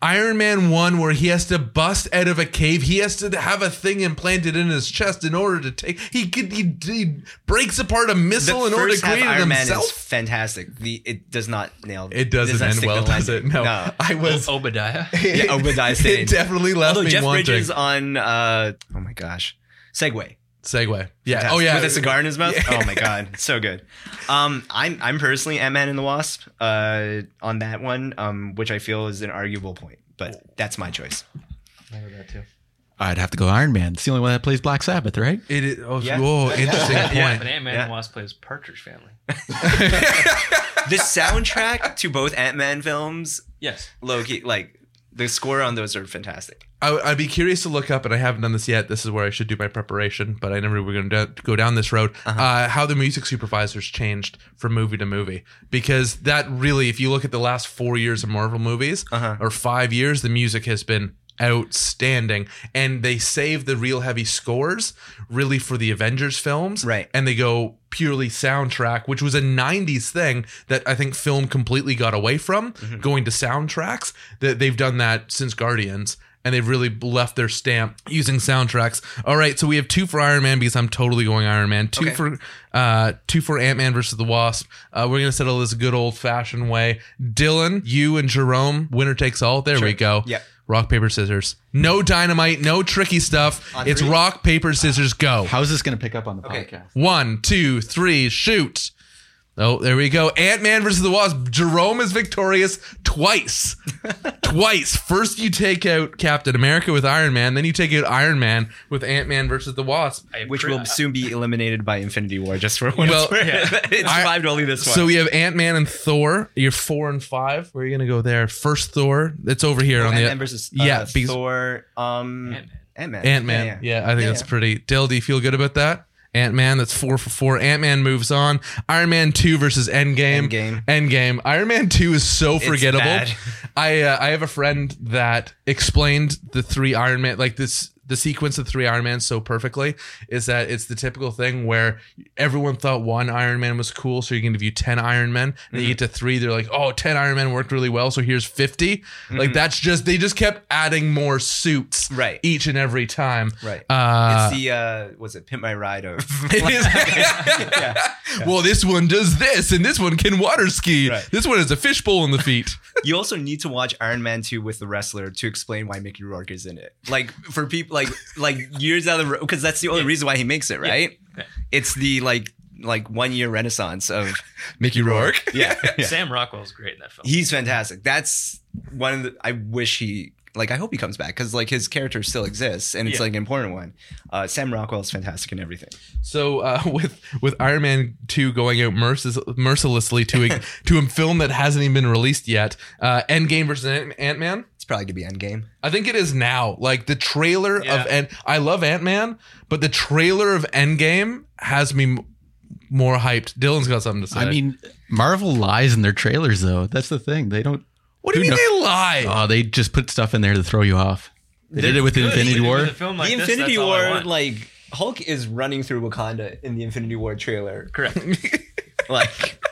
Iron Man 1, where he has to bust out of a cave. He has to have a thing implanted in his chest in order to take. He could. He, he breaks apart a missile in order to half create it Iron Man himself. is fantastic. The it does not nail. it doesn't does not end stick well, does it? landing. No. I was. Obadiah. <laughs> Yeah, Obadiah <laughs> Stane. it definitely left Although me Jeff wanting. Bridges on uh oh my gosh, Segway. Segway. Yeah. Fantastic. Oh yeah. with a cigar in his mouth. Yeah. Oh my god, so good. Um, I'm I'm personally Ant Man and the Wasp. Uh, on that one, um, which I feel is an arguable point, but that's my choice. I know that too. I'd have to go Iron Man. It's the only one that plays Black Sabbath, right? It is. Oh, Yeah. whoa, interesting point. Yeah, but Ant Man Yeah. and Wasp plays Partridge Family. <laughs> The soundtrack to both Ant Man films, Yes. Loki, like the score on those are fantastic. I, I'd be curious to look up, and I haven't done this yet. This is where I should do my preparation, but I never were going to go down this road. Uh-huh. uh how the music supervisors changed from movie to movie, because that really, if you look at the last four years of Marvel movies Uh-huh. or five years, the music has been outstanding, and they save the real heavy scores really for the Avengers films, Right. And they go purely soundtrack, which was a '90s thing that I think film completely got away from, Mm-hmm. going to soundtracks. That they've done that since Guardians and they've really left their stamp using soundtracks. All right, so we have two for Iron Man because I'm totally going Iron Man. Two Okay. for uh two for Ant Man versus the Wasp. Uh, we're gonna settle this good old fashioned way. Dylan, you and Jerome, winner takes all. There we go. Yeah. Rock paper scissors. No dynamite. No tricky stuff. On it's three? rock paper scissors. Go. How is this going to pick up on the Okay. podcast? One, two, three, shoot. Oh, there we go. Ant Man versus the Wasp. Jerome is victorious twice. <laughs> twice. First, you take out Captain America with Iron Man, then you take out Iron Man with Ant Man versus the Wasp. Which will soon be eliminated by Infinity War, just for one. Well, it's <laughs> worth. it survived only this one. So we have Ant Man and Thor. You're four and five. Where are you going to go there? First Thor. It's over here on the Ant-Man versus uh, yeah, because- Thor, um, Ant-Man. Ant-Man. Yeah, Yeah, yeah. I think Yeah, that's yeah. pretty. Dale, do you feel good about that? Ant Man, that's four for four. Ant Man moves on. Iron Man two versus Endgame. Endgame. Endgame. Iron Man two is so forgettable. I uh, I have a friend that explained the three Iron Man like this the sequence of three Iron Man so perfectly is that it's the typical thing where everyone thought one Iron Man was cool, so you're going to give you 10 Iron Men. And then you get to three, they're like, oh, 10 Iron Men worked really well, so here's 50. Like, that's just, they just kept adding more suits Right. each and every time. Right. Uh, it's the uh was it Pimp My Ride of it is. Well, this one does this, and this one can water ski. Right. This one has a fishbowl in the feet. <laughs> You also need to watch Iron Man 2 with the wrestler to explain why Mickey Rourke is in it. Like for people like like years down the road because that's the only reason why he makes it, right? Yeah. It's the like like one year renaissance of <laughs> Mickey Rourke. <laughs> yeah. Sam Rockwell's great in that film. He's fantastic. That's one of the I wish he like I hope he comes back because like his character still exists and it's Yeah. like an important one. Uh, Sam Rockwell is fantastic in everything. So uh, <laughs> with with Iron Man two going out mercil- mercilessly to a to a film that hasn't even been released yet, uh, Endgame versus Ant Man. It's probably gonna be Endgame. I think it is now. Like the trailer Yeah. of End. I love Ant Man, but the trailer of Endgame has me m- more hyped. Dylan's got something to say. I mean, Marvel lies in their trailers, though. That's the thing. They don't. what do you who mean they lie? Oh, they just put stuff in there to throw you off. They did it with Good. Infinity With War. a film like the this, Infinity that's all I War, want. like Hulk is running through Wakanda in the Infinity War trailer. correct. <laughs> Like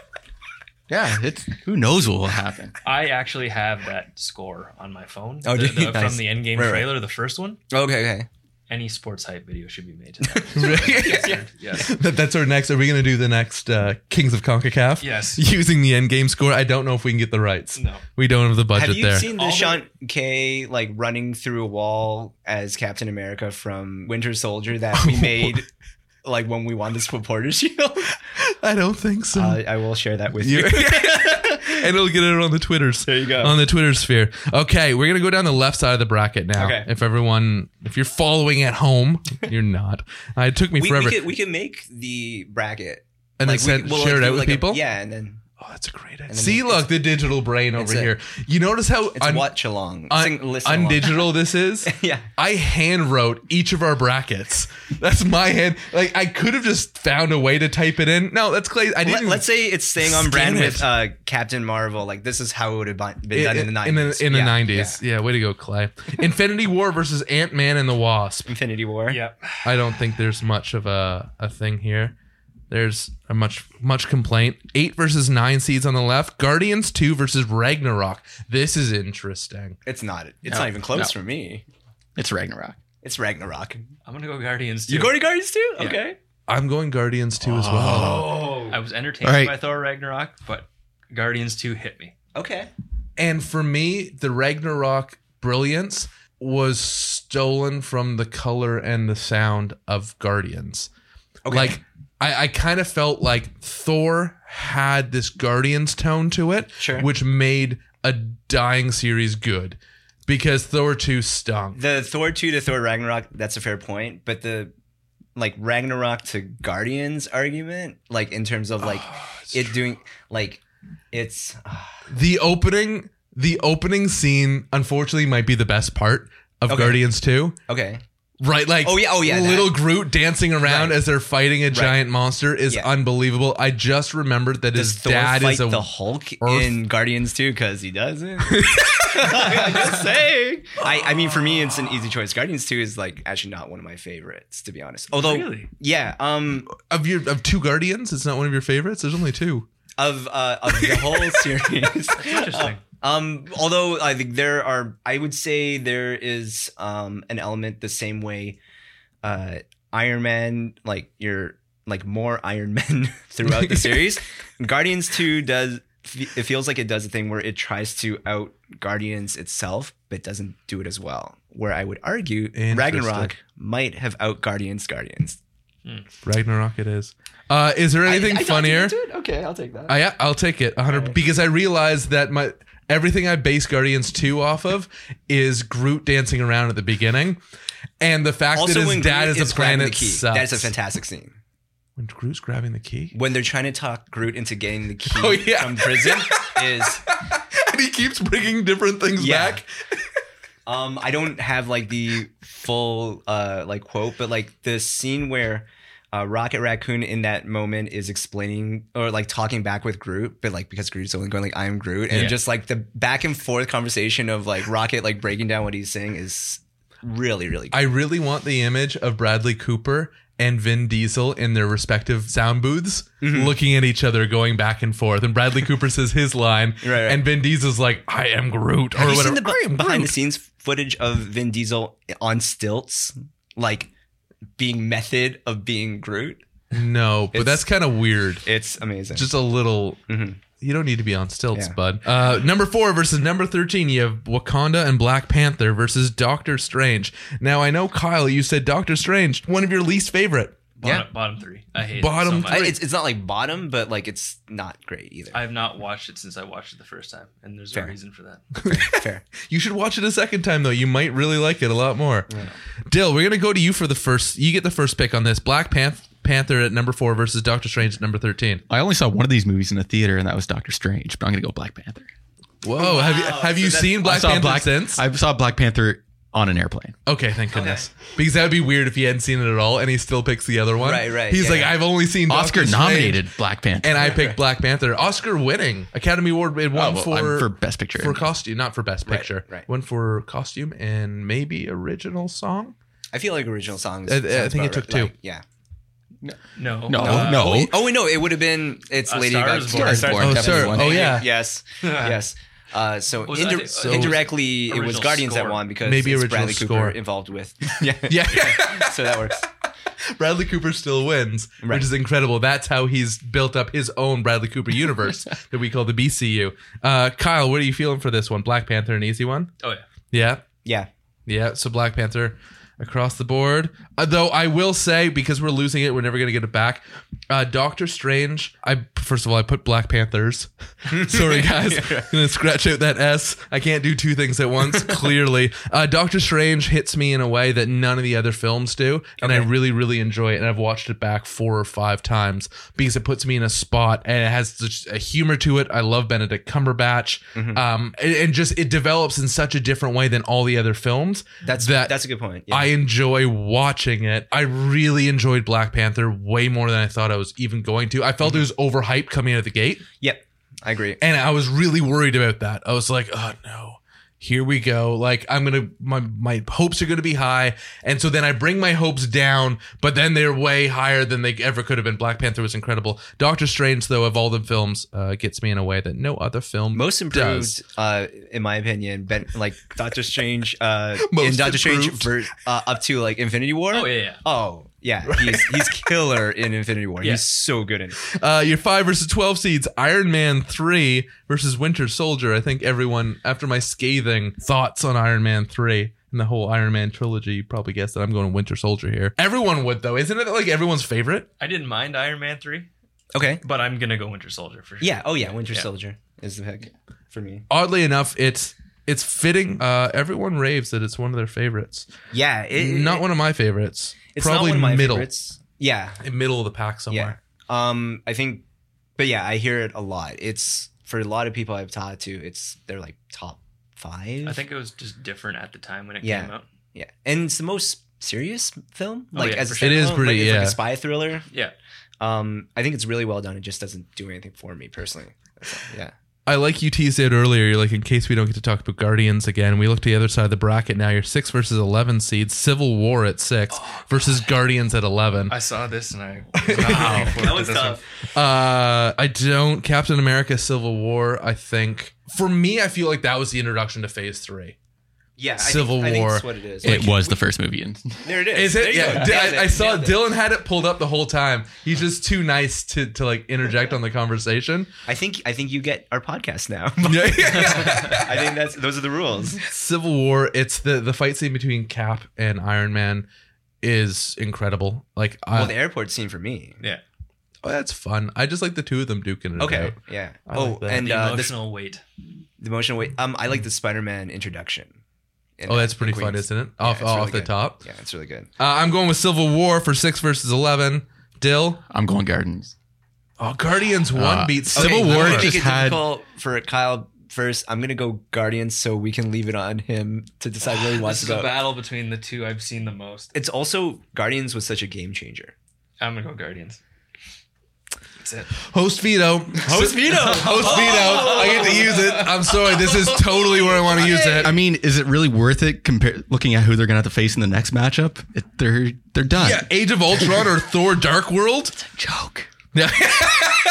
Yeah, it's who knows what will happen. I actually have that score on my phone. Oh, The- the- Nice. from the Endgame Right, right. trailer, the first one. Okay, okay. Any sports hype video should be made to that. <laughs> <laughs> yes. That, that's our next. Are we going to do the next uh, Kings of Concacaf? Yes. <laughs> Using the end game score. I don't know if we can get the rights. No. We don't have the budget Have you there. seen the All the- Sean K like running through a wall as Captain America from Winter Soldier that we made like when we won the supporter <laughs> shield? I don't think so. Uh, I will share that with You- <laughs> <laughs> and it'll get it on the Twitters. There you go. On the Twitter sphere. Okay, we're gonna go down the left side of the bracket now. Okay. If everyone, if you're following at home, you're not. Uh, it took me we, forever. we could we could make the bracket and like, then we- send, we'll, share like, it out with like, a- people. yeah, and then Oh, that's a great idea. See, it's- look, the digital brain over a- here. You notice how it's un- watch along. un- Sing, listen along. undigital this is? <laughs> yeah. I hand wrote each of our brackets. That's my hand. Like I could have just found a way to type it in. No, that's Clay. I Let, didn't. Let's say it's staying on brand scan with uh, Captain Marvel. Like this is how it would have been done in, the nineties. in the 90s. Yeah. way to go, Clay. Infinity War versus Ant Man and the Wasp. Infinity War. Yep. I don't think there's much of a, a thing here. There's a much much complaint. Eight versus nine seeds on the left. Guardians two versus Ragnarok. This is interesting. It's not. It's No, not even close no. for me. It's Ragnarok. It's Ragnarok. I'm gonna go Guardians too. You go to Guardians too? Yeah. Okay. I'm going Guardians two as well. Oh. I was entertained All right. by Thor Ragnarok, but Guardians 2 hit me. Okay. And for me, the Ragnarok brilliance was stolen from the color and the sound of Guardians. Okay. Like I, I kind of felt like Thor had this Guardians tone to it, Sure. which made a dying series good because Thor 2 stunk. the Thor two to Thor Ragnarok. That's a fair point, but the like Ragnarok to Guardians argument, like in terms of like ah, it doing like it's ah. The opening the opening scene unfortunately might be the best part of Okay. Guardians 2. okay. Right, like Oh, yeah, oh, yeah, that- little Groot dancing around Right. as they're fighting a giant monster is Yeah. unbelievable. I just remembered that Does his Thor dad fight is a the Hulk Earth- in Guardians too? Because he doesn't. <laughs> I'm just saying. I, I mean, for me, it's an easy choice. Guardians two is like actually not one of my favorites, to be honest. Although, Really? yeah, um, of your of two Guardians. It's not one of your favorites. There's only two. of uh, of the whole <laughs> series. Interesting. Um, although I think there are, I would say there is um an element the same way, uh, Iron Man, like you're like more <laughs> Iron Men throughout the series. <laughs> Guardians Two does it feels like it does a thing where it tries to out Guardians itself, but doesn't do it as well. Where I would argue Ragnarok might have out Guardians Guardians. Ragnarok. It is. Uh, is there anything I- I funnier? you did it. Okay, I'll take that. I, yeah, I'll take it 100 because I realized that my everything I base Guardians 2 off of is Groot dancing around at the beginning. And the fact that his dad Groot is a planet key, sucks. that's a fantastic scene. when Groot's grabbing the key. when they're trying to talk Groot into getting the key <laughs> Oh, yeah. from prison <laughs> is and he keeps bringing different things Yeah. back. um I don't have like the full uh like quote but like the scene where uh, Rocket Raccoon in that moment is explaining or like talking back with Groot, but like because Groot's only going like I am Groot, and Yeah. just like the back and forth conversation of like Rocket like breaking down what he's saying is really really good. I really want the image of Bradley Cooper and Vin Diesel in their respective sound booths Mm-hmm. looking at each other going back and forth. And Bradley Cooper says his line, <laughs> Right, right. and Vin Diesel's like, I am Groot, or Have you whatever. seen the am behind the scenes footage of Vin Diesel on stilts, like being method of being Groot? No, but It's- that's kind of weird. It's amazing. Just a little. Mhm. You don't need to be on stilts, Yeah. bud. Uh, number four versus number 13, you have Wakanda and Black Panther versus Doctor Strange. Now, I know, Kyle, you said Doctor Strange, one of your least favorite. Bottom, Yeah. bottom three. I hate Bottom it so much. I- it's, it's not like bottom, but like it's not great either. I have not watched it since I watched it the first time, and there's Fair. a reason for that. Fair. <laughs> You should watch it a second time, though. You might really like it a lot more. Dill, we're going to go to you for the first. You get the first pick on this. Black Panth- Panther at number four versus Doctor Strange at number 13. I only saw one of these movies in the theater, and that was Doctor Strange. But I'm gonna go Black Panther. Whoa. have you, have you seen Black Panther Black. since? I saw Black Panther on an airplane. okay, thank goodness. Because that would be weird if he hadn't seen it at all and he still picks the other one. Right, right, He's yeah, like, yeah. I've only seen Doctor Oscar Strange, nominated Black Panther. And I picked Black Panther. Oscar winning. Academy Award. It won Oh, well, for, I'm for Best Picture. for costume, not for best picture. right. Won for costume and maybe original song. I feel like original songs. I- I think it about took two. Like, yeah. No. No, Uh, no. Oh, oh wait, no, it would have been. It's A Lady Star Gaga. is Born. Star Born, Born, definitely definitely won. Oh, yeah. Yes, <laughs> yes. Uh, so, Was indi- that- so- indirectly, it was original Guardians that won because Maybe it's original Bradley Cooper involved with. <laughs> yeah, <laughs> Yeah. so that works. <laughs> Bradley Cooper still wins, Right. which is incredible. That's how he's built up his own Bradley Cooper universe that we call the BCU. Uh, Kyle, what are you feeling for this one? Black Panther, an easy one? Oh yeah. Yeah. Yeah, Yeah, so Black Panther across the board. Uh, though I will say, because we're losing it, we're never going to get it back. Uh, Doctor Strange, I first of all, I put Black Panthers. <laughs> Sorry, <laughs> guys. I'm going to scratch out that S. I can't do two things at once, <laughs> clearly. Uh, Doctor Strange hits me in a way that none of the other films do. And I really, really enjoy it. And I've watched it back four or five times because it puts me in a spot and it has such a humor to it. I love Benedict Cumberbatch. Mm-hmm. Um, and, and just it develops in such a different way than all the other films. that's that that's a good point. Yeah. I enjoy watching it. I really enjoyed Black Panther way more than I thought I was even going to. I felt mm-hmm. it was overhyped coming out of the gate, yep, I agree. and I was really worried about that. I was like, oh no. Here we go. Like I'm gonna my my hopes are gonna be high, and so then I bring my hopes down, but then they're way higher than they ever could have been. Black Panther was incredible. Doctor Strange, though, of all the films, uh, gets me in a way that no other film Most improved, does. uh, in my opinion, ben, like Doctor Strange, uh, <laughs> in Most Doctor Strange, ver- uh, up to like Infinity War. Oh yeah. yeah. Oh yeah, he's he's killer in Infinity War. Yeah. He's so good in it. Uh, your five versus twelve seeds: Iron Man three versus Winter Soldier. I think everyone, after my scathing thoughts on Iron Man three and the whole Iron Man trilogy, you probably guessed that I'm going Winter Soldier here. Everyone would though, isn't it? Like everyone's favorite. I didn't mind Iron Man three, Okay. but I'm gonna go Winter Soldier for sure. Yeah. Oh yeah, Winter Yeah. Soldier is the pick for me. Oddly enough, it's it's fitting. Uh, everyone raves that it's one of their favorites. Yeah. It, not it- one of my favorites. It's probably not one of my middle, favorites. Yeah. in middle of the pack somewhere. Um, I think, but yeah, I hear it a lot. It's for a lot of people I've talked to. It's they're like top five. I think it was just different at the time when it Yeah. came out. Yeah, and it's the most serious film. Oh, Like yeah, as a sure. It is standalone, pretty, Like, it's like yeah. a spy thriller. Yeah. Um, I think it's really well done. It just doesn't do anything for me personally. That's all. Yeah. I like you teased it earlier. You're like, in case we don't get to talk about Guardians again, we look to the other side of the bracket now. You're six versus eleven seeds. Civil War at six versus Guardians at eleven. I saw this and I <laughs> wow That was tough. Uh, I don't. Captain America: Civil War. I think for me, I feel like that was the introduction to Phase Three. Yeah, I Civil think, I think War. that's what it is. It Like, was the first movie. In. <laughs> There it is. Is There it? you Yeah, go. Di- Nailed it. I, I saw Nailed it. Dylan had it pulled up the whole time. He's just too nice to to like interject on the conversation. I think I think you get our podcast now. <laughs> Yeah. I think that's those are the rules. Civil War. It's the the fight scene between Cap and Iron Man is incredible. Like, I, well, the airport scene for me. Yeah. oh, that's fun. I just like the two of them duking it Okay. out. Yeah. I oh, like that. and the uh, this, emotional weight. the emotional weight. Um, I like the Spider-Man introduction. In, Oh, that's pretty fun, isn't it? Yeah, Off really the good. top. Yeah, it's really good. Uh, I'm going with Civil War for six versus eleven. Dill. I'm going Guardians. Oh, Guardians one Uh, beats Civil Civil War War. I'm gonna just make it had- difficult for Kyle first. I'm gonna go Guardians so we can leave it on him to decide where he <sighs> wants This to is a go. battle between the two I've seen the most. It's also Guardians was such a game changer. I'm gonna go Guardians. That's it. Host veto. Host veto. Host veto. I get to use it. I'm sorry. This is totally where I want to use it. I mean, is it really worth it? Compare looking at who they're gonna have to face in the next matchup. It, they're they're done. yeah, Age of Ultron or Thor: Dark World. It's a joke. Yeah.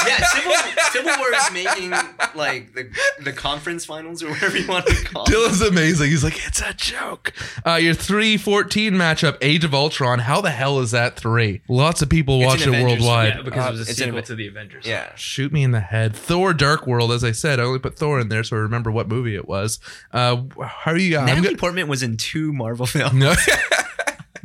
yeah, <laughs> Civil, Civil War is making like the the conference finals or whatever you want to call it. Dylan's amazing. He's like, it's a joke. Uh, your 314 matchup, Age of Ultron. How the hell is that three? Lots of people It's watch it Avengers, worldwide. Yeah, because it was a it's an sequel event- to the Avengers. Yeah. Shoot me in the head. Thor: Dark World. As I said, I only put Thor in there so I remember what movie it was. Uh, how are you? I'm Natalie gonna, Portman was in two Marvel films. no, <laughs> <laughs>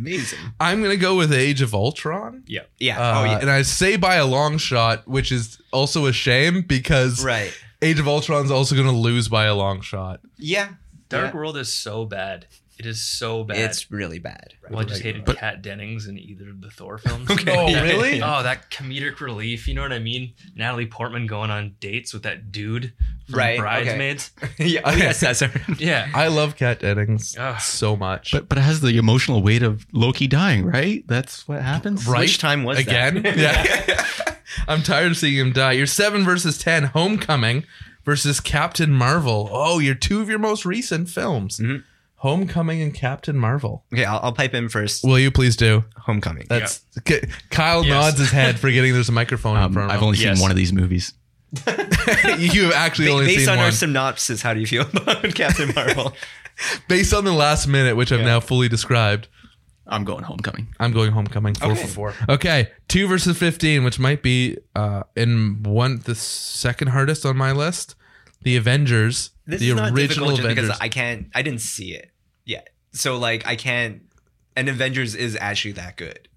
Amazing. I'm gonna go with Age of Ultron. Yeah. Yeah. Uh, oh yeah. And I say by a long shot, which is also a shame because right. Age of Ultron's also gonna lose by a long shot. Yeah. Dark Yeah. World is so bad. It is so bad. It's really bad. well, I just hated But- Kat Dennings in either of the Thor films. <laughs> Okay. Oh, Yeah. really? Oh, that comedic relief. You know what I mean? Natalie Portman going on dates with that dude from Right, okay. Bridesmaids. <laughs> yeah. Oh yes, that's her. Yeah. <laughs> I love Kat Dennings Ugh. so much. But but it has the emotional weight of Loki dying, right? That's what happens. Right. Which time was that? again. yeah. I'm tired of seeing him die. You're seven versus ten. Homecoming versus Captain Marvel. Oh, you're two of your most recent films. Mhm. Homecoming and Captain Marvel. Okay, I'll, I'll pipe in first. Will you please do? Homecoming. That's K- Kyle Yes. nods his head, forgetting there's a microphone in Um, front of him. I've him. only seen Yes. one of these movies. <laughs> you have actually Ba- only based seen on one. our synopsis, how do you feel <laughs> about Captain Marvel? <laughs> Based on the last minute, which I've Yeah. now fully described, I'm going Homecoming. I'm going Homecoming four Okay. for four. Okay, two versus fifteen, which might be uh, in one the second hardest on my list. The Avengers, This the is not original difficult just Avengers. because I can't. I didn't see it yet, so like I can't. And Avengers is actually that good.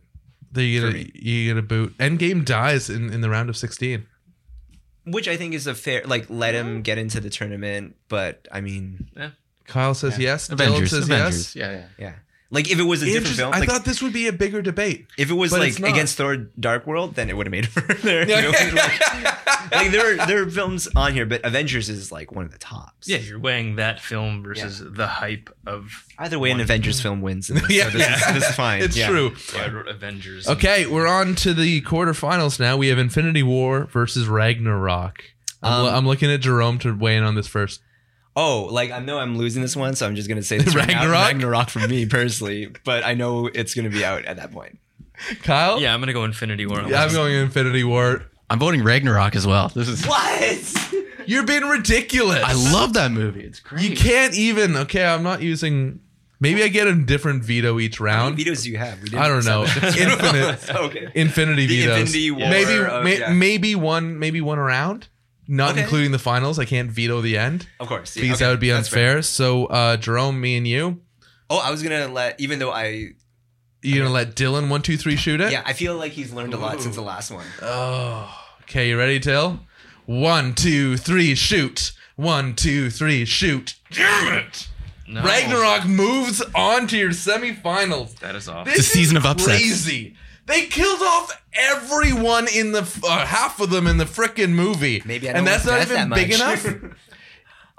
That you for get a, me. you get a boot. Endgame dies in, in the round of sixteen. Which I think is a fair, like, let him get into the tournament. But I mean, Kyle says yes. Dylan Avengers. says Avengers. yes. Yeah, yeah. yeah, like if it was a different Interest- film, I like, thought this would be a bigger debate. if it was but like against Thor: Dark World, then it would have made <laughs> it further. You know, like, like, there are there are films on here, but Avengers is like one of the tops. Yeah, you're weighing that film versus the hype of. Either way, an Avengers film wins. In <laughs> this, Yeah, so this, yeah. Is, this is fine. It's Yeah. true. I wrote Avengers. Okay, we're on to the quarterfinals now. We have Infinity War versus Ragnarok. I'm, Um, I'm looking at Jerome to weigh in on this first. Oh, like I know I'm losing this one, so I'm just gonna say <laughs> this right now. Ragnarok? Ragnarok for me personally, but I know it's gonna be out at that point. Kyle? Yeah, I'm gonna go Infinity War. Yeah, I'm going Infinity War. I'm voting Ragnarok as well. This is. <laughs> What? <laughs> You're being ridiculous. I love that movie. It's great. You can't even. Okay, I'm not using. Maybe I get a different veto each How many round. vetoes do you have? We didn't I don't know. decide. Infinite. okay. Infinity The vetoes. Infinity War maybe of- may- oh, yeah. maybe one maybe one round, not Okay. including the finals. I can't veto the end Of course, yeah, because okay, that would be that's fair. unfair. So uh, Jerome, me and you, Oh, I was gonna let, even though I, You're gonna let Dylan one two three shoot it? yeah, I feel like he's learned a lot since the last one. Oh, okay. You ready, Till? One, two, three, shoot. One, two, three, shoot. Damn it! No. Ragnarok moves on to your semifinals. That is awful. This It's a season is of upsets. Crazy. They killed off everyone in the uh, half of them in the frickin' movie. Maybe I and don't that's not even that big much. enough. <laughs>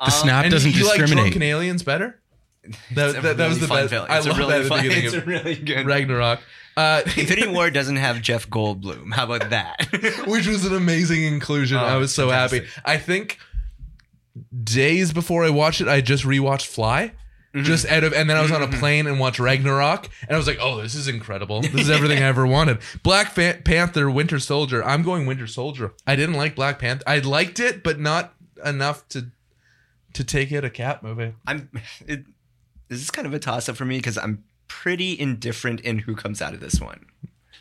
The snap And doesn't you, you like discriminate. Drunken Aliens better? <laughs> It's That, a that, that was the fun best. film. I It's love a really that at the beginning It's of a really good. Ragnarok. Uh, <laughs> Infinity War doesn't have Jeff Goldblum. How about that? which was an amazing inclusion. Oh, I was so happy. I think days before I watched it, I just rewatched Fly. Mm-hmm. Just out of, and then I was on a plane and watched Ragnarok, and I was like, "Oh, this is incredible! This is <laughs> everything I ever wanted." Black Panther, Winter Soldier. I'm going Winter Soldier. I didn't like Black Panther. I liked it, but not enough to to take it a cat movie. I'm. It, this is kind of a toss up for me because I'm pretty indifferent in who comes out of this one.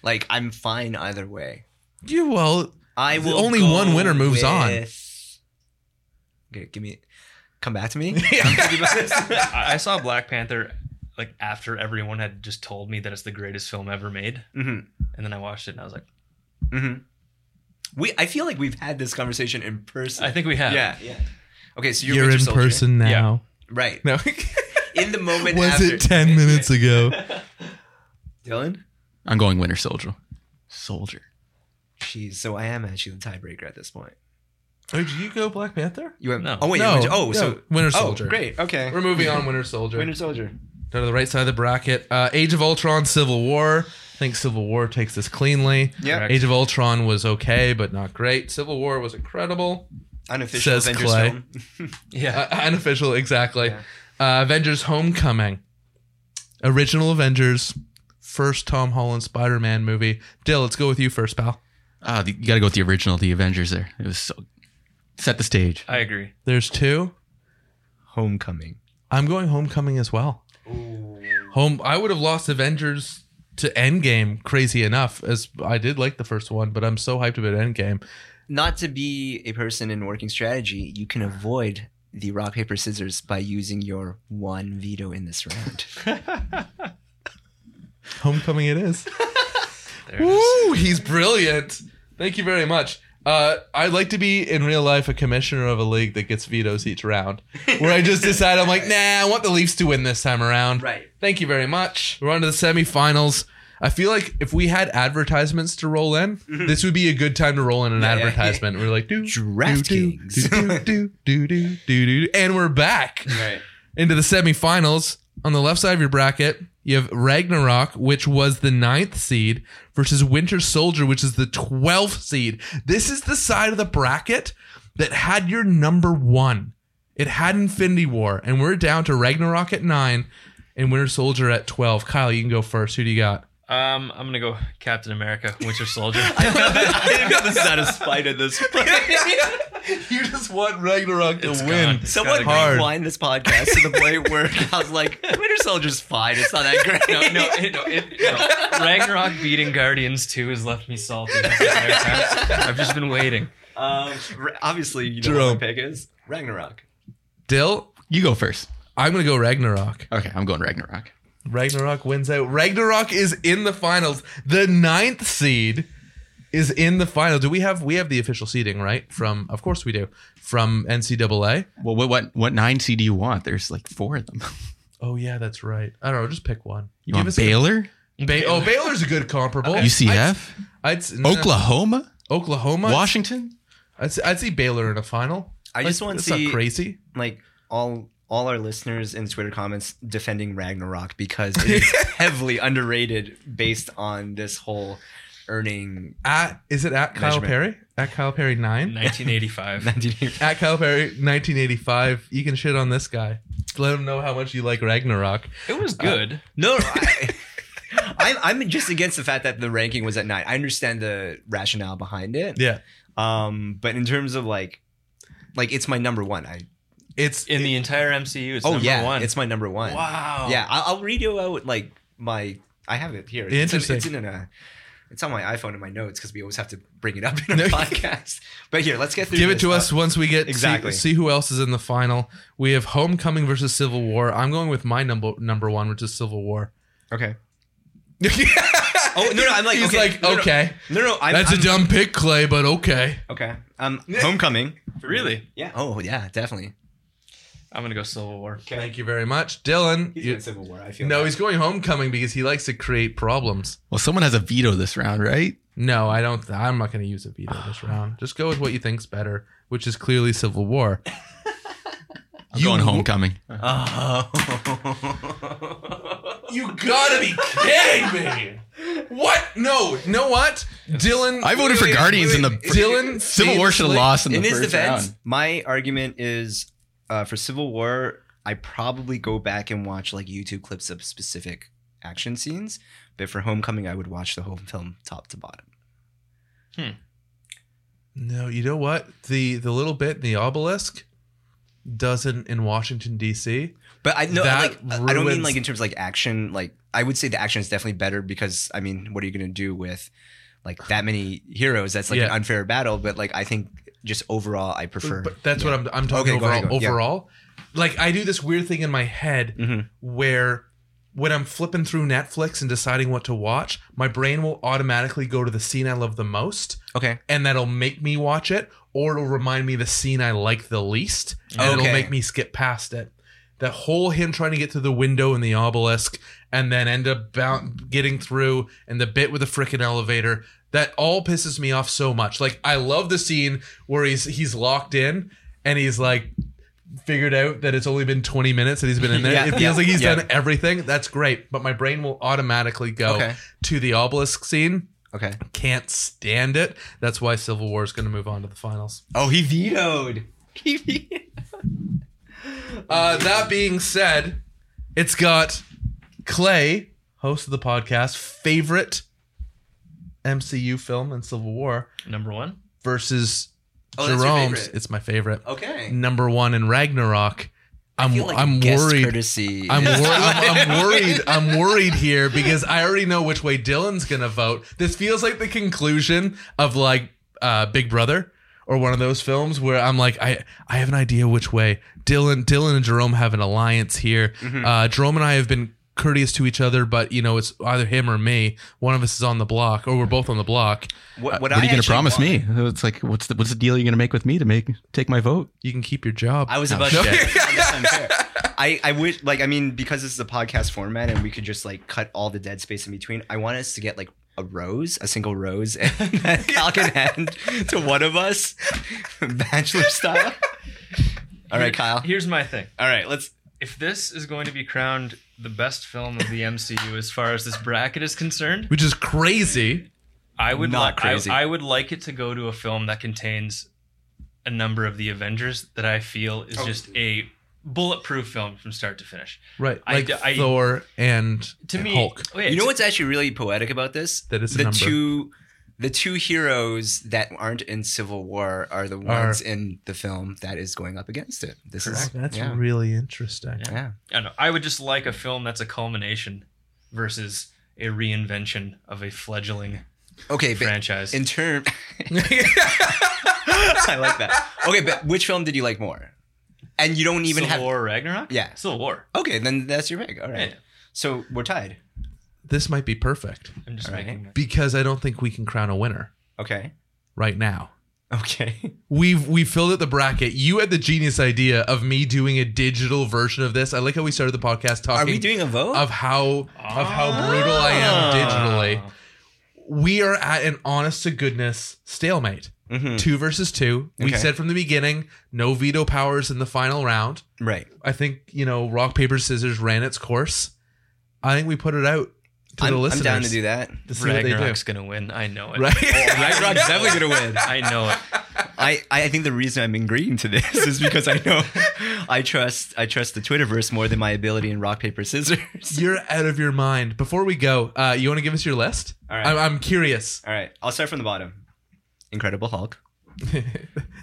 Like I'm fine either way. You well, I will. Only one winner moves on. Okay, give me. Come back to me. <laughs> I'm thinking about this. <laughs> I I saw Black Panther like after everyone had just told me that it's the greatest film ever made, Mhm, and then I watched it and I was like, mhm. We. I feel like we've had this conversation in person. I think we have. Yeah. Yeah. Okay, so you're, you're, in Soldier. person now. right? No, <laughs> In the moment. was after, it ten minutes ago? Dylan? I'm going Winter Soldier. Soldier. Jeez, so I am actually the tiebreaker at this point. Oh, did you go Black Panther? You went. No. Oh wait. No, Winter, oh, no, so Winter oh, Soldier. great. Okay. We're moving on. Winter Soldier. Winter Soldier. Go to the right side of the bracket. Uh, Age of Ultron, Civil War. I think Civil War takes this cleanly. Yeah. Age of Ultron was okay, but not great. Civil War was incredible. Unofficial Says Avengers Clay. film. <laughs> Yeah. Uh, unofficial, exactly. Yeah. Uh, Avengers Homecoming. Original Avengers. First Tom Holland Spider Man movie. Dill, let's go with you first, pal. Ah, the, you got to go with the original, the Avengers. There, it was so set the stage. I agree. There's two. Homecoming. I'm going Homecoming as well. Home. I would have lost Avengers to Endgame. Crazy enough, as I did like the first one, but I'm so hyped about Endgame. Not to be a person in working strategy, you can avoid the rock paper scissors by using your one veto in this round. <laughs> Homecoming, it is. <laughs> There it is. Woo! He's brilliant. Thank you very much. Uh, I'd like to be in real life a commissioner of a league that gets vetoes each round, where I just <laughs> decide I'm like, nah, I want the Leafs to win this time around. Right. Thank you very much. We're on to the semifinals. I feel like if we had advertisements to roll in, this would be a good time to roll in an Yeah, yeah, advertisement. We're like, do, do, do, DraftKings. do, do, do, do, do, do, do, and we're back right. into the semifinals. On the left side of your bracket, you have Ragnarok, which was the ninth seed, versus Winter Soldier, which is the 12th seed. This is the side of the bracket that had your number one It had Infinity War, and we're down to Ragnarok at nine and Winter Soldier at twelve. Kyle, you can go first. Who do you got? Um, I'm gonna go Captain America, Winter Soldier. <laughs> I got this out of spite at this point. <laughs> <laughs> you just want Ragnarok to It's win. gone. Someone. Hard. rewind this podcast to the point where I was like, Winter Soldier's fine. It's not that great. no, no, it, no, it, no. Ragnarok beating Guardians 2 has left me salty. this entire time. I've just been waiting. Um, r- obviously, you know Jerome. what my pick is Ragnarok. Dill, You go first. I'm gonna go Ragnarok. Okay, I'm going Ragnarok. Ragnarok wins out. Ragnarok is in the finals. The ninth seed is in the final. Do we have we have the official seeding right from? Of course we do from NCAA. Well, what what what nine C do you want? There's like four of them. Oh yeah, that's right. I don't know. Just pick one. You want us a- Baylor, Ba- oh, Baylor's a good comparable. UCF, I'd, I'd no, Oklahoma, Oklahoma, Washington. I'd, see- I'd see Baylor in a final. I just want to see crazy. like all all our listeners in Twitter comments defending Ragnarok because it is <laughs> heavily underrated based on this whole earning At is it at Kyle Measurement. Perry? At Kyle Perry nine. 1985. 19 <laughs> At Kyle Perry 1985. You can shit on this guy. Let him know how much you like Ragnarok. It was good. No, <laughs> I, I'm, I'm just against the fact that the ranking was at nine. I understand the rationale behind it. Yeah, Um, but in terms of like, like it's my number one. I it's In the entire MCU, it's oh number yeah, one. it's my number one. wow. Yeah, I'll, I'll read you out like my. I have it here. Interesting. It's, in, it's in a. It's on my iPhone in my notes because we always have to bring it up in <laughs> a podcast. But here, let's get through. Give it to Uh, us once we get Exactly. see, see who else is in the final. We have Homecoming versus Civil War. I'm going with my number number one, which is Civil War. Okay. <laughs> Oh no, no, I'm like He's okay, like, no, no, okay, No, no, I'm, that's a I'm- dumb pick, Clay, but okay. Okay. Um, <laughs> Homecoming. Really? Yeah. Oh yeah, definitely. I'm gonna go Civil War. Thank you very much, Dylan. He's you- in Civil War. I feel. no, that. he's going Homecoming because he likes to create problems. Well, someone has a veto this round, right? No, I don't. I'm not going to use a veto this <sighs> round. Just go with what you think's better, which is clearly Civil War. <laughs> I'm going Homecoming. Oh. <laughs> You gotta be kidding me! What? No, you know what? Dylan. I voted for wait, Guardians wait, in the. Dylan. Civil War should have lost in the in his first defense, round. my argument is uh, for Civil War. I probably go back and watch like YouTube clips of specific action scenes, but for Homecoming, I would watch the whole film top to bottom. Hmm. No, you know what? The the little bit in the obelisk doesn't in Washington D.C. But I know, That like, I don't mean like in terms of like action. Like, I would say the action is definitely better because I mean, what are you going to do with like that many heroes? That's like an unfair battle. But like, I think just overall, I prefer. But that's yeah. what I'm I'm talking Okay, go overall. ahead, go- yeah. overall, like I do this weird thing in my head Mhm. where when I'm flipping through Netflix and deciding what to watch, my brain will automatically go to the scene I love the most, Okay. and that'll make me watch it, or it'll remind me the scene I like the least, and it'll make me skip past it. That whole him trying to get to the window in the obelisk and then end up bound, getting through, and the bit with the freaking elevator. That all pisses me off so much. Like I love the scene where he's he's locked in and he's like figured out that it's only been 20 minutes that he's been in there. <laughs> Yeah, it feels yeah, like he's yeah. done everything. That's great. But my brain will automatically go Okay. to the obelisk scene. Okay. Can't stand it. That's why Civil War is going to move on to the finals. Oh, he vetoed. He vetoed. Uh, that being said, it's got Clay, host of the podcast, favorite MCU film in Civil War Number one. versus Oh, Jerome's. It's my favorite. Okay. Number one in Ragnarok. I'm I feel like I'm guest worried. Courtesy. I'm, is- wor- I'm, I'm <laughs> worried. I'm worried here because I already know which way Dylan's gonna vote. This feels like the conclusion of like uh, Big Brother or one of those films where I'm like, I I have an idea which way Dylan Dylan and Jerome have an alliance here. Mm-hmm. Uh, Jerome and I have been courteous to each other, but you know it's either him or me. One of us is on the block, or we're both on the block. what, uh, What I are you going to promise want- me? It's like, what's the what's the deal you're going to make with me to make take my vote? You can keep your job. I was about to <laughs> say. I, I wish like I mean because this is a podcast format and we could just like cut all the dead space in between. I want us to get like a rose, a single rose, and <laughs> then Cal can hand to one of us, <laughs> bachelor style. All right, Kyle. Here's my thing. All right, let's. If this is going to be crowned the best film of the <laughs> MCU as far as this bracket is concerned, which is crazy. I would Not li- I- crazy. I, would like it to go to a film that contains a number of the Avengers that I feel is Oh. just a bulletproof film from start to finish. Right. I Like d- I- Thor and To and me, Hulk. oh, yeah, you know what's actually really poetic about this? That is a the number. two the two heroes that aren't in Civil War are the ones in the film that is going up against it. This is That's yeah. really interesting. Yeah. yeah. I know. I would just like a film that's a culmination versus a reinvention of a fledgling Okay, but franchise. in term <laughs> <laughs> I like that. Okay, but which film did you like more? And you don't even Civil have War Ragnarok? Yeah. Civil War. Okay, then that's your pick. All right. Yeah. So we're tied. This might be perfect I'm just All right. making because I don't think we can crown a winner Okay. right now. Okay. <laughs> We've we filled out the bracket. You had the genius idea of me doing a digital version of this. I like how we started the podcast talking. Are talking we doing a vote? of how of how brutal I am digitally. We are at an honest to goodness stalemate. Mhm. Two versus two. We said from the beginning, no veto powers in the final round. Right. I think you know, rock paper scissors ran its course. I think we put it out to I'm, the I'm listeners. down to do that. to see what they do. Ragnarok's gonna win. I know it. Right? <laughs> Ragnarok's definitely gonna win. I know it. I, I think the reason I'm agreeing to this is because I know I trust I trust the Twitterverse more than my ability in rock paper scissors. You're out of your mind. Before we go, uh, you want to give us your list? All right. I'm, I'm curious. All right, I'll start from the bottom. Incredible Hulk,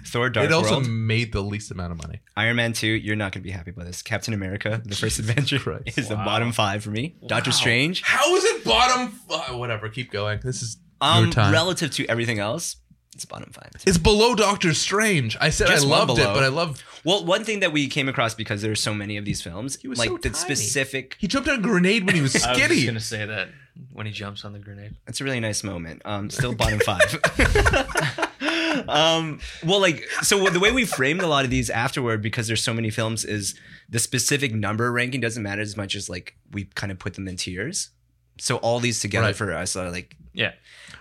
Thor: Dark it also World, made the least amount of money. Iron Man Two. You're not gonna be happy about this. Captain America: The First Avenger Christ. <laughs> is the Wow. bottom five for me. Doctor Wow. Strange, How is it bottom? Uh, whatever. Keep going. This is um, your time. relative to everything else, it's bottom five. it's below Doctor Strange. I said Just I one loved it, below. but I love. Well, one thing that we came across because there's so many of these films, He was like so the tiny. specific. He jumped on a grenade when he was <laughs> I was skinny. gonna say that when he jumps on the grenade. It's a really nice moment. Um, still bottom five. <laughs> um, well, like so the way we framed a lot of these afterward, because there's so many films, is the specific number ranking doesn't matter as much as like we kind of put them in tiers. So all these together Right. for us are like Yeah.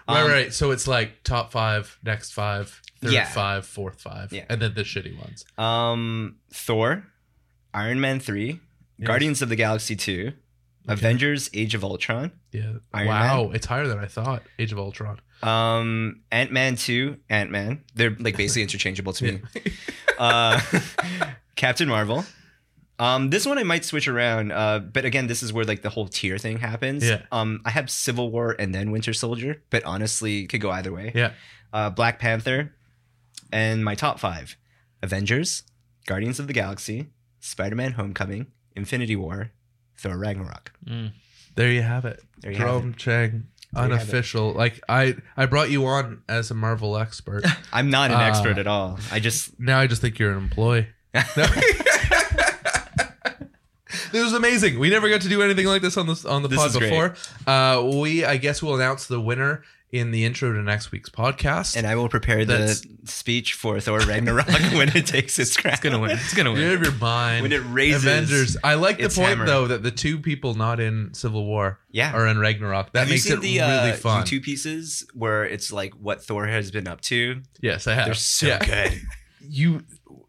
right, um, right. So it's like top five, next five, third Yeah. five, fourth five, Yeah. and then the shitty ones. um Thor, Iron Man three, Yes. Guardians of the Galaxy two, Avengers: Age of Ultron, Yeah. Iron wow, it's higher than I thought. Age of Ultron. um Ant Man two, Ant Man. They're like <laughs> basically interchangeable to me. <laughs> uh, Captain Marvel. Um, this one I might switch around, uh, but again, this is where like the whole tier thing happens. Yeah. Um, I have Civil War and then Winter Soldier, but honestly, it could go either way. Yeah. Uh, Black Panther, and my top five: Avengers, Guardians of the Galaxy, Spider-Man: Homecoming, Infinity War, Thor: Ragnarok. Mm. There you have it. There you have Jerome Cheng, There it. unofficial. Like I, I brought you on as a Marvel expert. <laughs> I'm not an Uh, expert at all. I just now I just think you're an employee. This <laughs> <laughs> was amazing. We never got to do anything like this on the on the This pod before. Uh, we, I guess, we'll announce the winner in the intro to next week's podcast. and I will prepare That's- the speech for Thor: Ragnarok <laughs> when it takes its crown. It's gonna win. It's gonna You're out win. of your mind. When it raises Avengers. I like the point hammer. though that the two people not in Civil War Yeah. are in Ragnarok. That have makes you it the really uh, fun. YouTube pieces where it's like what Thor has been up to? yes, I have. They're so Yeah. good. <laughs> you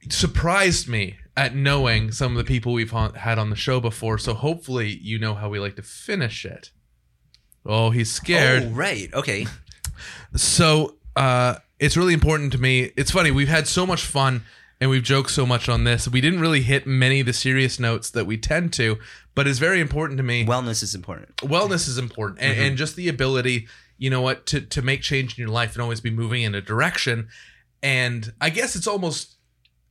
surprised me at knowing some of the people we've ha- had on the show before. So hopefully you know how we like to finish it. Oh, he's scared. Oh, right. Okay. So uh, it's really important to me. It's funny. We've had so much fun and we've joked so much on this. We didn't really hit many of the serious notes that we tend to, but it's very important to me. Wellness is important. Wellness is important, and, and just the ability, you know what, to to make change in your life and always be moving in a direction. And I guess it's almost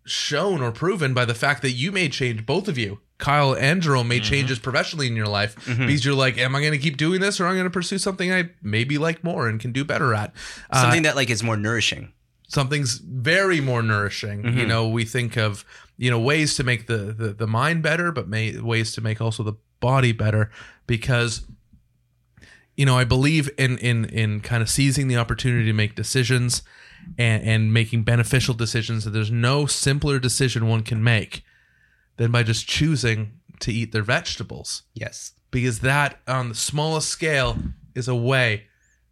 shown or proven by the fact that you made change, both of you, Kyle and Jerome, made changes professionally in your life because you're like, am I going to keep doing this or am I going to pursue something I maybe like more and can do better at? Uh, Something that like is more nourishing. something's very more nourishing. You Mhm. know, we think of you know ways to make the the, the mind better, but may, ways to make also the body better because you know I believe in in in kind of seizing the opportunity to make decisions and and making beneficial decisions. That there's no simpler decision one can make than by just choosing to eat their vegetables Yes. because that on the smallest scale is a way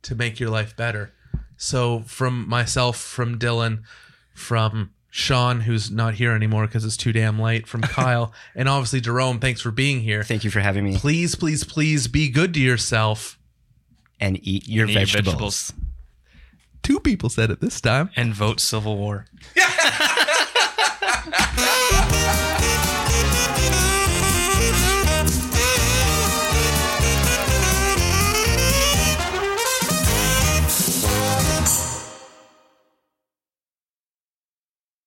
to make your life better. So from myself, from Dylan, from Sean, who's not here anymore because it's too damn late, from <laughs> Kyle, and obviously Jerome, thanks for being here. Thank you for having me. Please, please, please be good to yourself. And eat your And eat vegetables. Two people said it this time. And vote Civil War. <laughs>